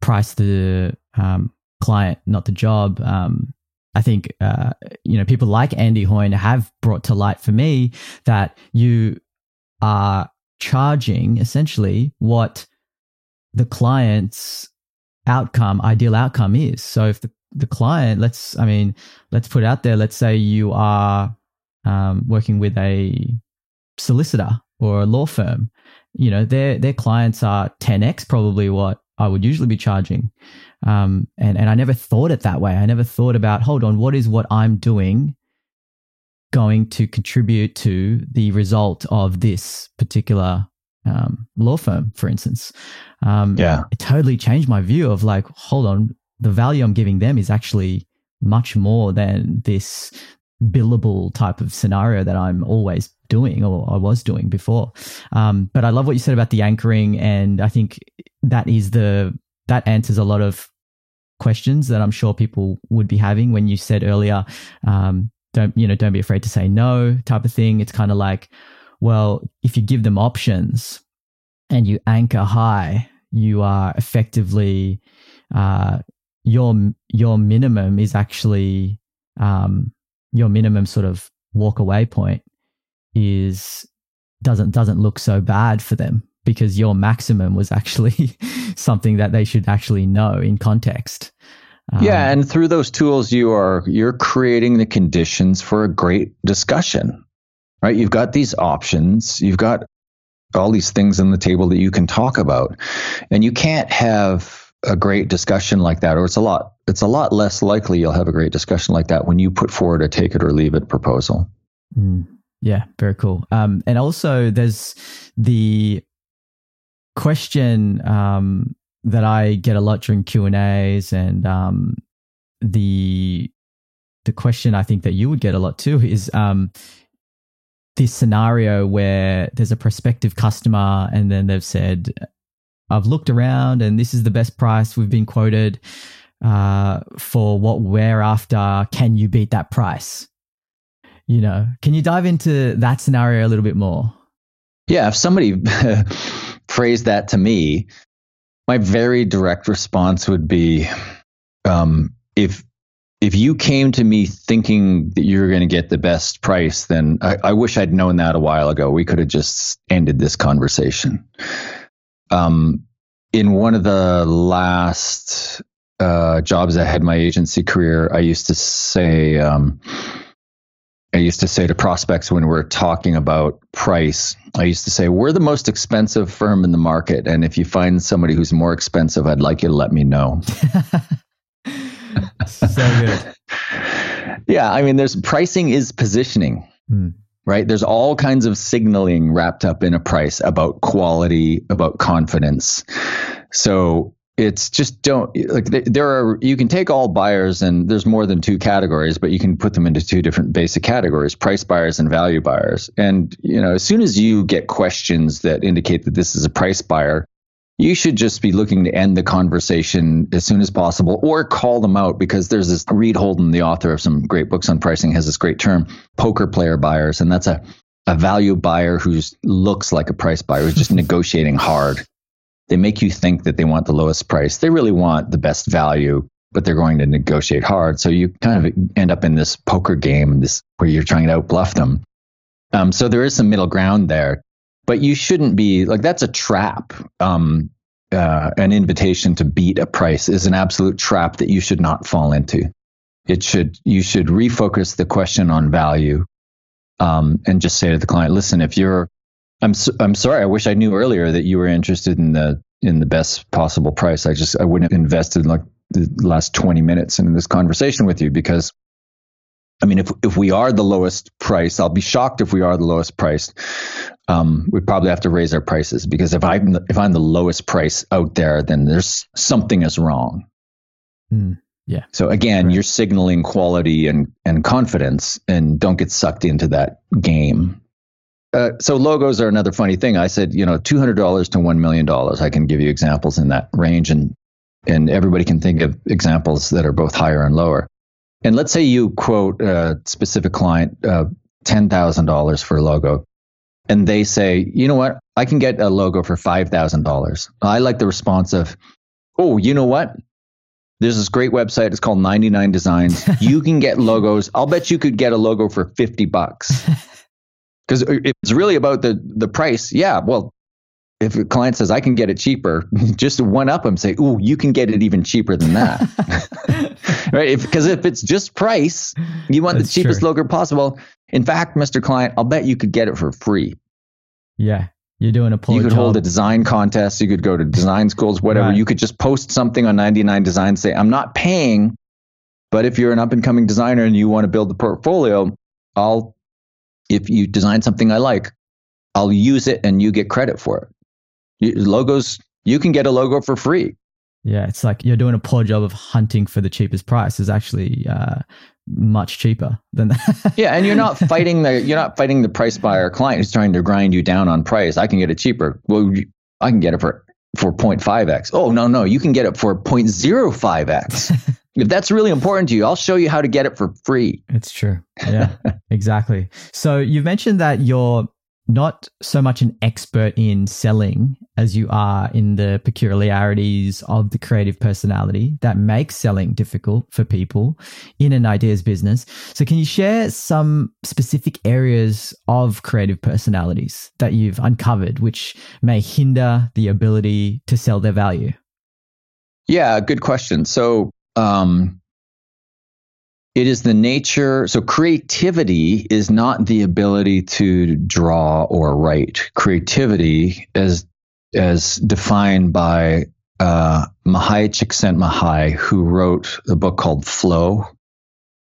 Speaker 2: price the um, client, not the job, um, I think uh, you know people like Andy Hoyne have brought to light for me that you are charging essentially what the client's outcome, ideal outcome is. So if the, the client, let's, I mean, let's put out there, let's say you are um, working with a solicitor or a law firm, you know, their, their clients are 10x probably what I would usually be charging. Um, and, and I never thought it that way. I never thought about, hold on, what is what I'm doing going to contribute to the result of this particular um, law firm, for instance? Um,
Speaker 1: yeah.
Speaker 2: It totally changed my view of like, hold on, the value I'm giving them is actually much more than this billable type of scenario that I'm always doing or I was doing before. Um, but I love what you said about the anchoring, and I think that is the that answers a lot of questions that I'm sure people would be having when you said earlier, um, don't you know, don't be afraid to say no type of thing. It's kind of like, well, if you give them options and you anchor high, you are effectively uh, your your minimum is actually um, your minimum sort of walk away point is doesn't doesn't look so bad for them because your maximum was actually something that they should actually know in context.
Speaker 1: Um, yeah, and through those tools, you are you're creating the conditions for a great discussion, right? You've got these options. You've got all these things on the table that you can talk about. And you can't have a great discussion like that, or it's a lot, it's a lot less likely you'll have a great discussion like that when you put forward a take it or leave it proposal.
Speaker 2: Mm, yeah, very cool. Um, and also, there's the question um, that I get a lot during Q and A's, and um, the the question I think that you would get a lot too is um, this scenario where there's a prospective customer, and then they've said, "I've looked around, and this is the best price we've been quoted." Uh, for what we're after, can you beat that price? You know, can you dive into that scenario a little bit more?
Speaker 1: Yeah, if somebody phrased that to me, my very direct response would be um, if if you came to me thinking that you were going to get the best price, then I, I, wish I'd known that a while ago. We could have just ended this conversation. Um, in one of the last uh, jobs I had my agency career, I used to say, um, I used to say to prospects when we we're talking about price, I used to say, We're the most expensive firm in the market. And if you find somebody who's more expensive, I'd like you to let me know.
Speaker 2: so good.
Speaker 1: Yeah. I mean, there's pricing is positioning, mm. Right? There's all kinds of signaling wrapped up in a price about quality, about confidence. So it's just don't like there are you can take all buyers and there's more than two categories but you can put them into two different basic categories price buyers and value buyers and you know as soon as you get questions that indicate that this is a price buyer you should just be looking to end the conversation as soon as possible or call them out because there's this Reed Holden, the author of some great books on pricing, has this great term, poker player buyers. And that's a, a value buyer who looks like a price buyer, who's just negotiating hard they make you think that they want the lowest price. They really want the best value, but they're going to negotiate hard. So you kind of end up in this poker game, this where you're trying to outbluff them. Um, so there is some middle ground there, but you shouldn't be like that's a trap. Um, uh, an invitation to beat a price is an absolute trap that you should not fall into. It should you should refocus the question on value, um, and just say to the client, "Listen, if you're I'm I'm sorry. I wish I knew earlier that you were interested in the in the best possible price. I just I wouldn't have invested like the last 20 minutes in this conversation with you because I mean if if we are the lowest price, I'll be shocked if we are the lowest price. Um, we probably have to raise our prices because if I'm the, if I'm the lowest price out there, then there's something is wrong.
Speaker 2: Mm, yeah.
Speaker 1: So again, right. you're signaling quality and and confidence, and don't get sucked into that game. Uh, so logos are another funny thing. I said, you know, two hundred dollars to one million dollars. I can give you examples in that range, and and everybody can think of examples that are both higher and lower. And let's say you quote a specific client uh, ten thousand dollars for a logo, and they say, you know what, I can get a logo for five thousand dollars. I like the response of, oh, you know what, there's this great website. It's called 99 Designs. You can get logos. I'll bet you could get a logo for 50 bucks. Because it's really about the the price, yeah, well, if a client says I can get it cheaper, just one up them say, "Ooh, you can get it even cheaper than that." right? Because if, if, it's just price, you want That's the cheapest true. logo possible. In fact, Mr. Client, I'll bet you could get it for free.
Speaker 2: Yeah. You're doing a poor.
Speaker 1: You could
Speaker 2: job.
Speaker 1: hold a design contest. You could go to design schools, whatever. Right. You could just post something on 99 Design, say, I'm not paying, but if you're an up and coming designer and you want to build the portfolio, I'll if you design something I like, I'll use it and you get credit for it. You, logos, you can get a logo for free.
Speaker 2: Yeah, it's like you're doing a poor job of hunting for the cheapest price. Is actually uh, much cheaper than that.
Speaker 1: yeah, and you're not fighting the you're not fighting the price buyer client who's trying to grind you down on price. I can get it cheaper. Well, I can get it for for 0.5x. Oh no, no, you can get it for 0.05x. If that's really important to you, I'll show you how to get it for free.
Speaker 2: It's true. Yeah, exactly. So you've mentioned that you're not so much an expert in selling as you are in the peculiarities of the creative personality that makes selling difficult for people in an ideas business. So, can you share some specific areas of creative personalities that you've uncovered which may hinder the ability to sell their value?
Speaker 1: Yeah, good question. So, um, it is the nature. So creativity is not the ability to draw or write. Creativity, as as defined by uh, Mihaly Csikszentmihalyi, who wrote a book called Flow,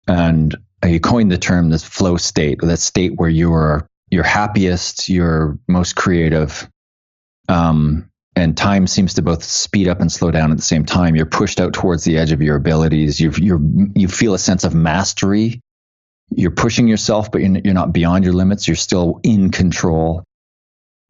Speaker 1: and he coined the term this flow state, that state where you are your happiest, your most creative. Um, and time seems to both speed up and slow down at the same time. You're pushed out towards the edge of your abilities. You you you feel a sense of mastery. You're pushing yourself, but you're, you're not beyond your limits. You're still in control.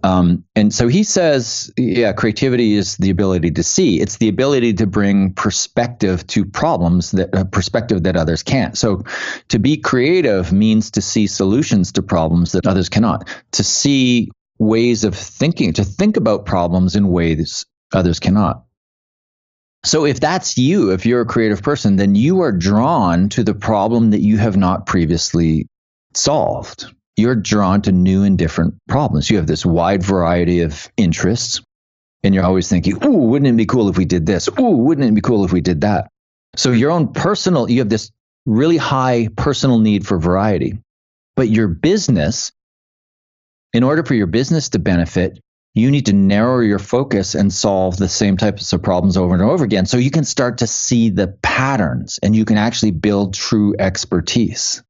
Speaker 1: Um, and so he says, yeah, creativity is the ability to see. It's the ability to bring perspective to problems that uh, perspective that others can't. So to be creative means to see solutions to problems that others cannot. To see ways of thinking, to think about problems in ways others cannot. So if that's you, if you're a creative person, then you are drawn to the problem that you have not previously solved. You're drawn to new and different problems. You have this wide variety of interests, and you're always thinking, ooh, wouldn't it be cool if we did this? Ooh, wouldn't it be cool if we did that? So your own personal, you have this really high personal need for variety. But your business in order for your business to benefit, you need to narrow your focus and solve the same types of problems over and over again so you can start to see the patterns and you can actually build true expertise.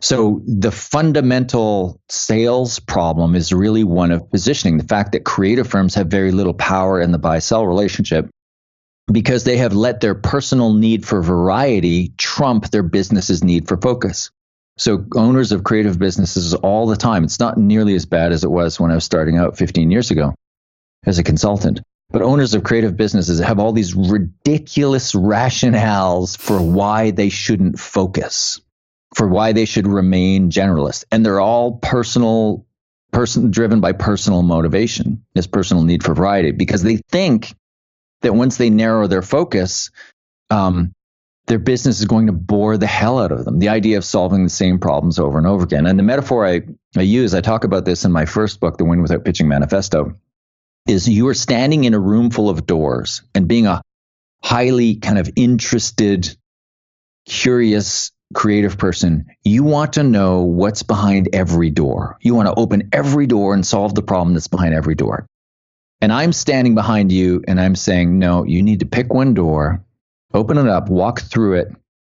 Speaker 1: So the fundamental sales problem is really one of positioning. The fact that creative firms have very little power in the buy sell relationship because they have let their personal need for variety trump their business's need for focus. So owners of creative businesses all the time, it's not nearly as bad as it was when I was starting out 15 years ago as a consultant. But owners of creative businesses have all these ridiculous rationales for why they shouldn't focus, for why they should remain generalists. And they're all personal, person driven by personal motivation, this personal need for variety, because they think that once they narrow their focus, um, their business is going to bore the hell out of them. The idea of solving the same problems over and over again. And the metaphor I, I use, I talk about this in my first book, The Win Without Pitching Manifesto, is you are standing in a room full of doors and being a highly kind of interested, curious, creative person, you want to know what's behind every door. You want to open every door and solve the problem that's behind every door. And I'm standing behind you and I'm saying, no, you need to pick one door open it up, walk through it,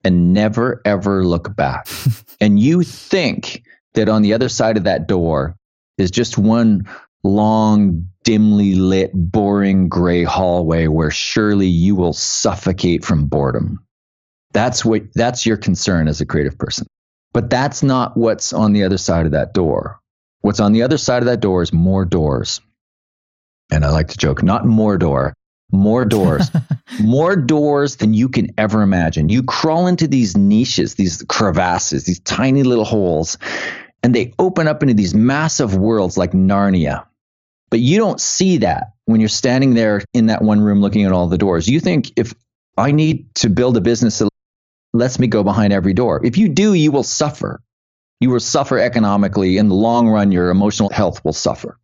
Speaker 1: and never ever look back. and you think that on the other side of that door is just one long, dimly lit, boring gray hallway where surely you will suffocate from boredom. That's what that's your concern as a creative person. But that's not what's on the other side of that door. What's on the other side of that door is more doors. And I like to joke, not more door, more doors, more doors than you can ever imagine. You crawl into these niches, these crevasses, these tiny little holes, and they open up into these massive worlds like Narnia. But you don't see that when you're standing there in that one room looking at all the doors. You think if I need to build a business that lets me go behind every door, if you do, you will suffer. You will suffer economically. In the long run, your emotional health will suffer.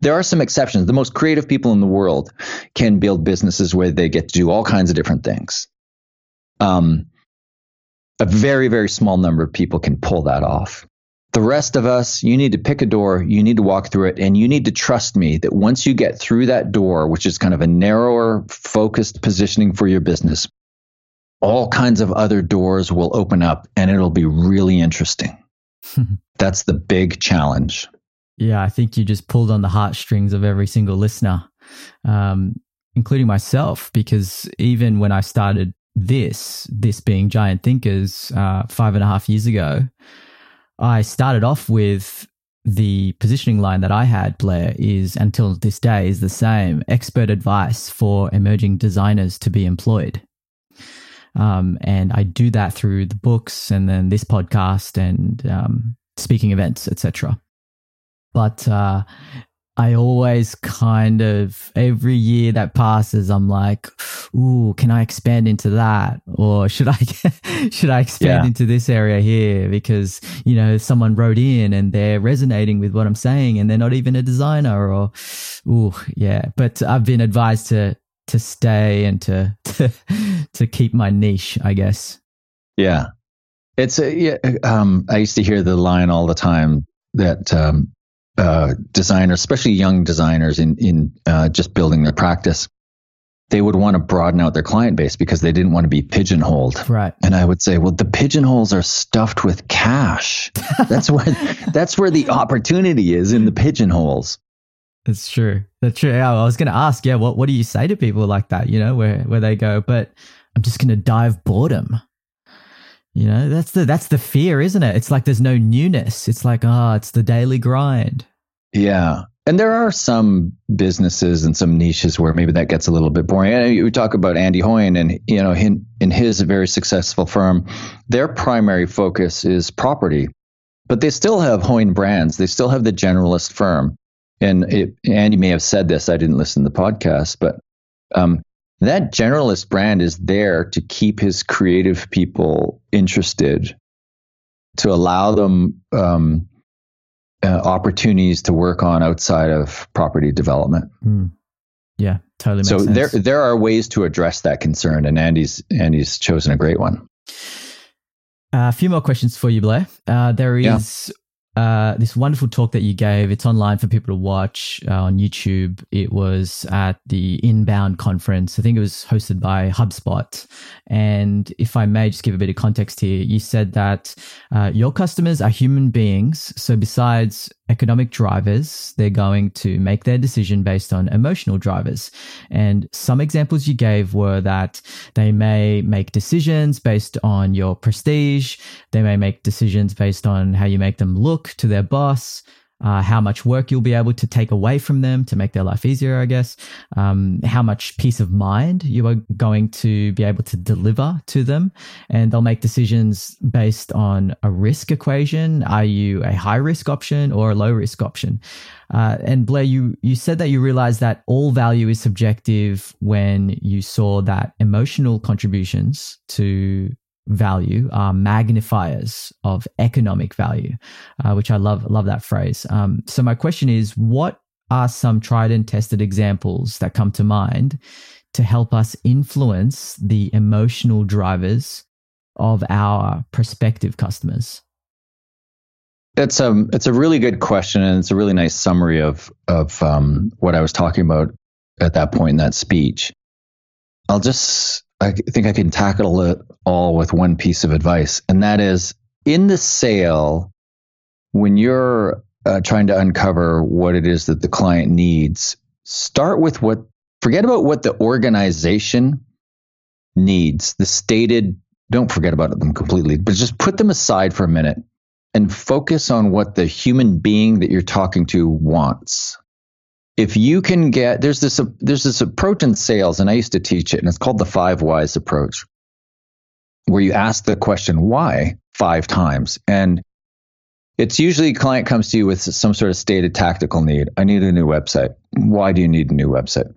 Speaker 1: There are some exceptions. The most creative people in the world can build businesses where they get to do all kinds of different things. Um, a very, very small number of people can pull that off. The rest of us, you need to pick a door, you need to walk through it, and you need to trust me that once you get through that door, which is kind of a narrower, focused positioning for your business, all kinds of other doors will open up and it'll be really interesting. That's the big challenge.
Speaker 2: Yeah, I think you just pulled on the heartstrings of every single listener, um, including myself, because even when I started this, this being Giant Thinkers uh, five and a half years ago, I started off with the positioning line that I had, Blair, is until this day is the same expert advice for emerging designers to be employed. Um, and I do that through the books and then this podcast and um, speaking events, etc but uh, I always kind of every year that passes, I'm like, "Ooh, can I expand into that, or should I should I expand yeah. into this area here?" Because you know, someone wrote in and they're resonating with what I'm saying, and they're not even a designer, or, ooh, yeah. But I've been advised to to stay and to to to keep my niche, I guess.
Speaker 1: Yeah, It's a, yeah, um, I used to hear the line all the time that um, uh, designers, especially young designers in, in uh, just building their practice, they would want to broaden out their client base because they didn't want to be pigeonholed.
Speaker 2: Right.
Speaker 1: And I would say, well, the pigeonholes are stuffed with cash. That's where that's where the opportunity is in the pigeonholes.
Speaker 2: That's true. That's true. I was going to ask, yeah, what, what do you say to people like that, you know, where, where they go, but I'm just going to dive boredom. You know, that's the, that's the fear, isn't it? It's like there's no newness. It's like, ah, oh, it's the daily grind.
Speaker 1: Yeah. And there are some businesses and some niches where maybe that gets a little bit boring. And we talk about Andy Hoyne and, you know, in, in his very successful firm, their primary focus is property, but they still have Hoyne brands. They still have the generalist firm and it, Andy may have said this. I didn't listen to the podcast, but um, that generalist brand is there to keep his creative people interested, to allow them um, uh, opportunities to work on outside of property development.
Speaker 2: Mm. Yeah, totally.
Speaker 1: so
Speaker 2: sense.
Speaker 1: there there are ways to address that concern, and Andy's Andy's chosen a great one.
Speaker 2: Uh, a few more questions for you, Blair. Uh, there is uh, this wonderful talk that you gave. It's online for people to watch uh, on YouTube. It was at the Inbound conference. I think it was hosted by HubSpot. And if I may just give a bit of context here, you said that uh, your customers are human beings. So besides economic drivers, they're going to make their decision based on emotional drivers. And some examples you gave were that they may make decisions based on your prestige. They may make decisions based on how you make them look to their boss uh, how much work you'll be able to take away from them to make their life easier, I guess, um, how much peace of mind you are going to be able to deliver to them. And they'll make decisions based on a risk equation. Are you a high risk option or a low risk option? Uh, and Blair, you, you said that you realized that all value is subjective when you saw that emotional contributions to value are magnifiers of economic value, uh, which I love love that phrase. Um, so my question is, what are some tried and tested examples that come to mind to help us influence the emotional drivers of our prospective customers?
Speaker 1: It's a um, it's a really good question, and it's a really nice summary of of um, what I was talking about at that point in that speech. I'll just I think I can tackle it all with one piece of advice, and that is in the sale, when you're uh, trying to uncover what it is that the client needs, start with what, forget about what the organization needs, the stated, don't forget about them completely, but just put them aside for a minute and focus on what the human being that you're talking to wants if you can get there's this there's this approach in sales and i used to teach it and it's called the five whys approach where you ask the question why? five times. And it's usually a client comes to you with some sort of stated tactical need. I need a new website. Why do you need a new website?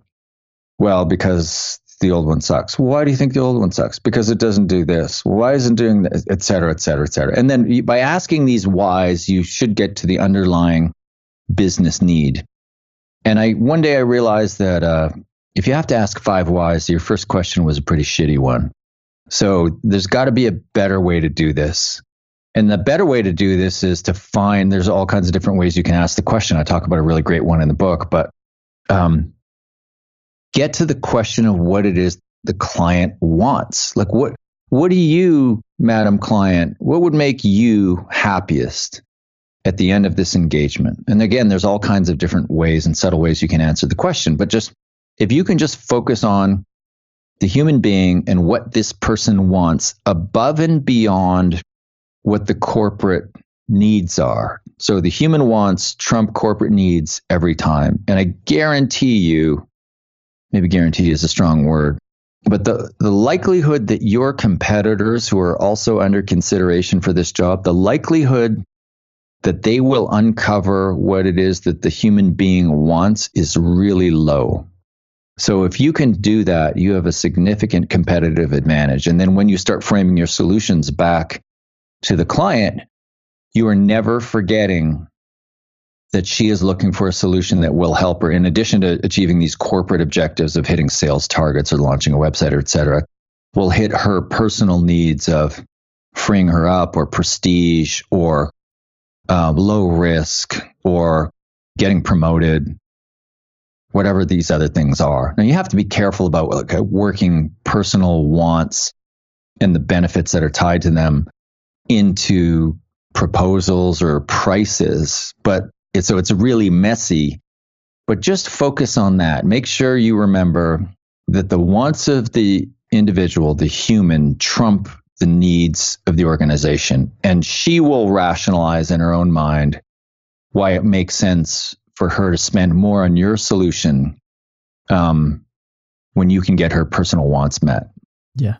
Speaker 1: Well because the old one sucks. Why do you think the old one sucks? Because it doesn't do this. Why isn't doing this et cetera et cetera et cetera. And then by asking these whys you should get to the underlying business need and I one day I realized that uh, if you have to ask five whys, your first question was a pretty shitty one. So there's got to be a better way to do this. And the better way to do this is to find there's all kinds of different ways you can ask the question. I talk about a really great one in the book, but um, get to the question of what it is the client wants. Like what what do you, Madam Client, what would make you happiest? At the end of this engagement? And again, there's all kinds of different ways and subtle ways you can answer the question, but just if you can just focus on the human being and what this person wants above and beyond what the corporate needs are. So the human wants trump corporate needs every time. And I guarantee you, maybe guarantee is a strong word, but the, the likelihood that your competitors who are also under consideration for this job, the likelihood that they will uncover what it is that the human being wants is really low. So if you can do that, you have a significant competitive advantage. And then when you start framing your solutions back to the client, you are never forgetting that she is looking for a solution that will help her in addition to achieving these corporate objectives of hitting sales targets or launching a website or et cetera will hit her personal needs of freeing her up or prestige or uh, low risk or getting promoted, whatever these other things are. Now you have to be careful about like, working personal wants and the benefits that are tied to them into proposals or prices, but it's, so it's really messy. But just focus on that. Make sure you remember that the wants of the individual, the human, trump the needs of the organization. And she will rationalize in her own mind why it makes sense for her to spend more on your solution um, when you can get her personal wants met.
Speaker 2: Yeah.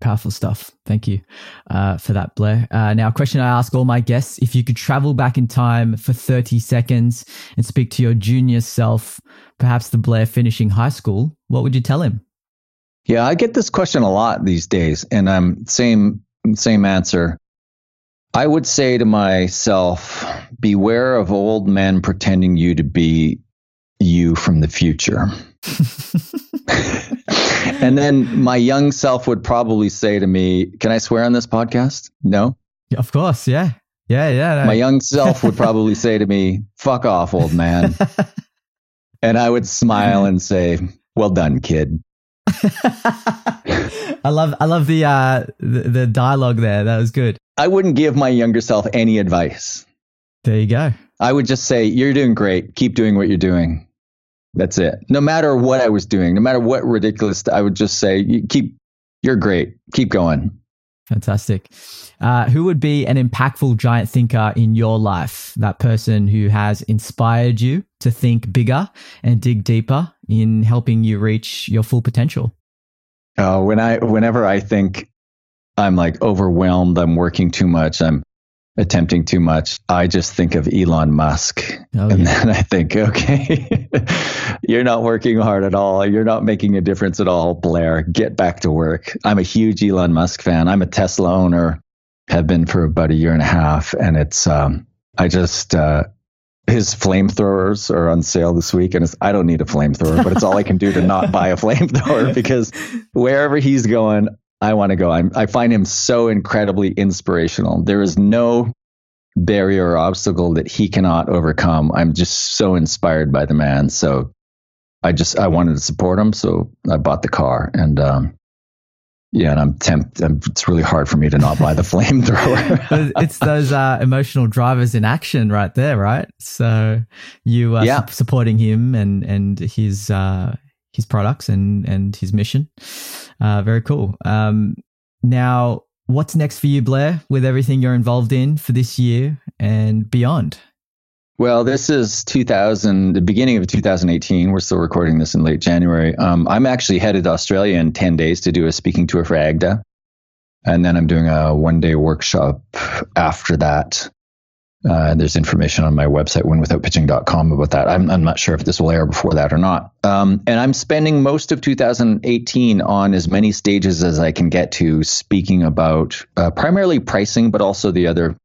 Speaker 2: Powerful stuff. Thank you uh, for that, Blair. Uh, now, a question I ask all my guests if you could travel back in time for 30 seconds and speak to your junior self, perhaps the Blair finishing high school, what would you tell him?
Speaker 1: Yeah, I get this question a lot these days, and I'm same same answer. I would say to myself, beware of old men pretending you to be you from the future. and then my young self would probably say to me, Can I swear on this podcast? No?
Speaker 2: Of course. Yeah. Yeah. Yeah.
Speaker 1: No. My young self would probably say to me, Fuck off, old man. and I would smile and say, Well done, kid.
Speaker 2: I love I love the, uh, the the dialogue there. That was good.
Speaker 1: I wouldn't give my younger self any advice.
Speaker 2: There you go.
Speaker 1: I would just say, You're doing great. Keep doing what you're doing. That's it. No matter what I was doing, no matter what ridiculous, I would just say, you keep, you're great. Keep going.
Speaker 2: Fantastic. Uh, who would be an impactful giant thinker in your life? That person who has inspired you to think bigger and dig deeper in helping you reach your full potential.
Speaker 1: Uh, when I, whenever I think I'm like overwhelmed, I'm working too much, I'm attempting too much, I just think of Elon Musk. Oh, and yeah. then I think, okay, you're not working hard at all. You're not making a difference at all, Blair. Get back to work. I'm a huge Elon Musk fan. I'm a Tesla owner, have been for about a year and a half. And it's, um, I just, uh, his flamethrowers are on sale this week, and I don't need a flamethrower, but it's all I can do to not buy a flamethrower because wherever he's going, I want to go. I'm, I find him so incredibly inspirational. There is no barrier or obstacle that he cannot overcome. I'm just so inspired by the man. So I just I wanted to support him, so I bought the car, and um, yeah, and I'm tempted. It's really hard for me to not buy the flamethrower.
Speaker 2: it's those uh, emotional drivers in action, right there, right? So you are yeah. su- supporting him and and his uh, his products and and his mission. Uh, very cool. Um, now, what's next for you, Blair, with everything you're involved in for this year and beyond?
Speaker 1: Well, this is 2000, the beginning of 2018. We're still recording this in late January. Um, I'm actually headed to Australia in 10 days to do a speaking tour for AGDA. And then I'm doing a one day workshop after that uh, there's information on my website, winwithoutpitching.com, about that. I'm, I'm not sure if this will air before that or not. Um, and I'm spending most of 2018 on as many stages as I can get to speaking about uh, primarily pricing, but also the other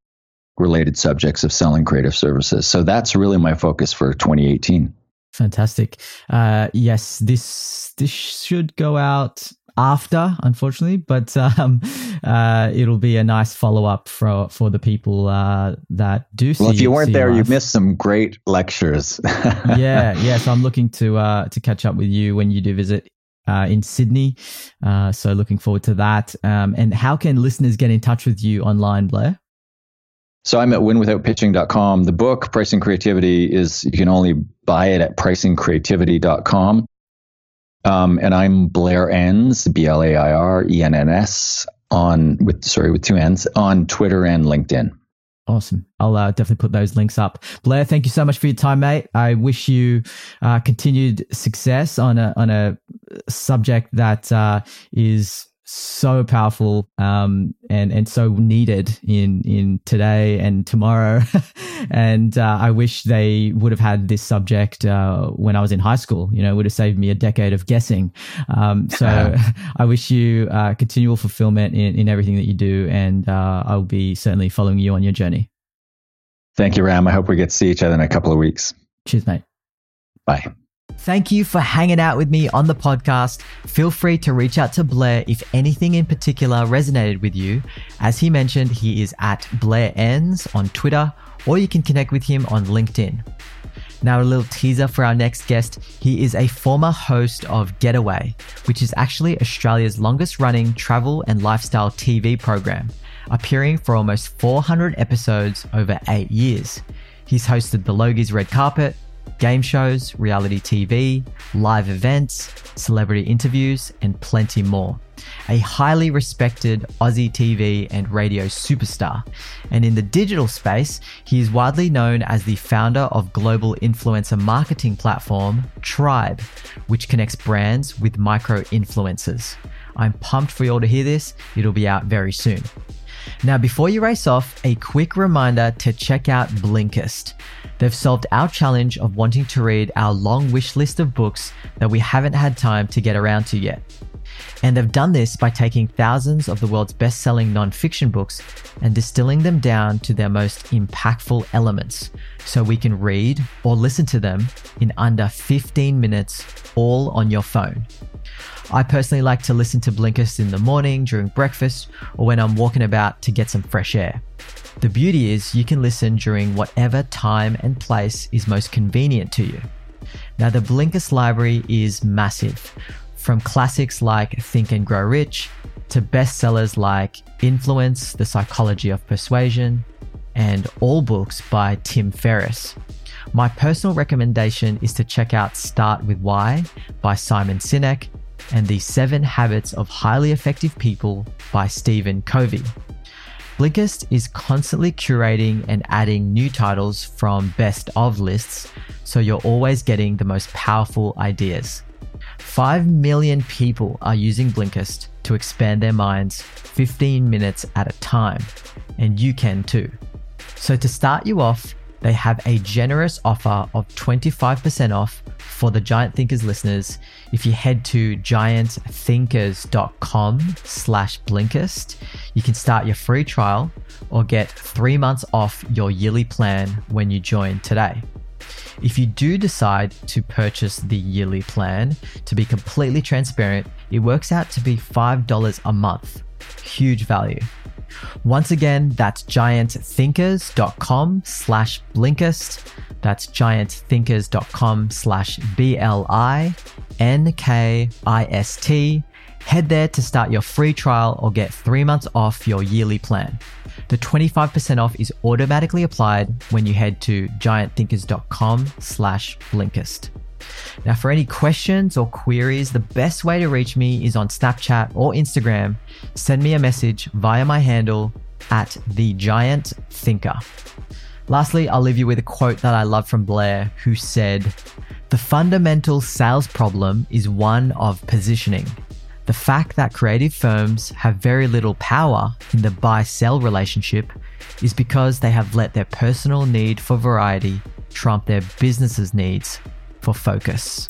Speaker 1: related subjects of selling creative services. So that's really my focus for 2018.
Speaker 2: Fantastic. Uh, yes, this this should go out after, unfortunately, but um, uh, it'll be a nice follow up for for the people uh, that do see.
Speaker 1: Well, if you weren't there, you missed some great lectures.
Speaker 2: yeah, yeah. So I'm looking to uh, to catch up with you when you do visit uh, in Sydney. Uh, so looking forward to that. Um, and how can listeners get in touch with you online, Blair?
Speaker 1: So I'm at winwithoutpitching.com. The book, Pricing Creativity, is you can only buy it at pricingcreativity.com. Um, and I'm Blair Enns, B L A I R E N N S, on with sorry with two N's on Twitter and LinkedIn.
Speaker 2: Awesome. I'll uh, definitely put those links up. Blair, thank you so much for your time, mate. I wish you uh, continued success on a on a subject that uh, is so powerful um, and and so needed in in today and tomorrow. and uh, I wish they would have had this subject uh, when I was in high school. You know, it would have saved me a decade of guessing. Um, so I wish you uh, continual fulfillment in, in everything that you do, and uh, I'll be certainly following you on your journey.
Speaker 1: Thank you, Ram. I hope we get to see each other in a couple of weeks.
Speaker 2: Cheers, mate.
Speaker 1: Bye.
Speaker 2: Thank you for hanging out with me on the podcast. Feel free to reach out to Blair if anything in particular resonated with you. As he mentioned, he is at Blair Enns on Twitter, or you can connect with him on LinkedIn. Now, a little teaser for our next guest. He is a former host of Getaway, which is actually Australia's longest running travel and lifestyle TV program, appearing for almost 400 episodes over eight years. He's hosted the Logies Red Carpet, game shows, reality TV, live events, celebrity interviews, and plenty more. A highly respected Aussie TV and radio superstar. And in the digital space, he is widely known as the founder of global influencer marketing platform Tribe, which connects brands with micro influencers. I'm pumped for you all to hear this. It'll be out very soon. Now, before you race off, a quick reminder to check out Blinkist. They've solved our challenge of wanting to read our long wish list of books that we haven't had time to get around to yet. And they've done this by taking thousands of the world's best selling non-fiction books and distilling them down to their most impactful elements so we can read or listen to them in under 15 minutes, all on your phone. I personally like to listen to Blinkist in the morning, during breakfast, or when I'm walking about to get some fresh air. The beauty is you can listen during whatever time and place is most convenient to you. Now, the Blinkist library is massive, from classics like Think and Grow Rich to bestsellers like Influence, The Psychology of Persuasion, and all books by Tim Ferriss. My personal recommendation is to check out Start with Why by Simon Sinek and The Seven Habits of Highly Effective People by Stephen Covey. Blinkist is constantly curating and adding new titles from best of lists, so you're always getting the most powerful ideas. 5 million people are using Blinkist to expand their minds 15 minutes at a time, and you can too. So, to start you off, they have a generous offer of 25% off for the Giant Thinkers listeners if you head to giantthinkers.com slash blinkist you can start your free trial or get three months off your yearly plan when you join today. If you do decide to purchase the yearly plan to be completely transparent it works out to be $5 a month. Huge value once again that's giantthinkers.com slash blinkist that's giantthinkers.com slash B L I N K I S T. Head there to start your free trial or get three months off your yearly plan. The 25% off is automatically applied when you head to giantthinkers.com slash blinkist. Now, for any questions or queries, the best way to reach me is on Snapchat or Instagram. Send me a message via my handle at the giant thinker. Lastly, I'll leave you with a quote that I love from Blair, who said, The fundamental sales problem is one of positioning. The fact that creative firms have very little power in the buy sell relationship is because they have let their personal need for variety trump their business's needs for focus.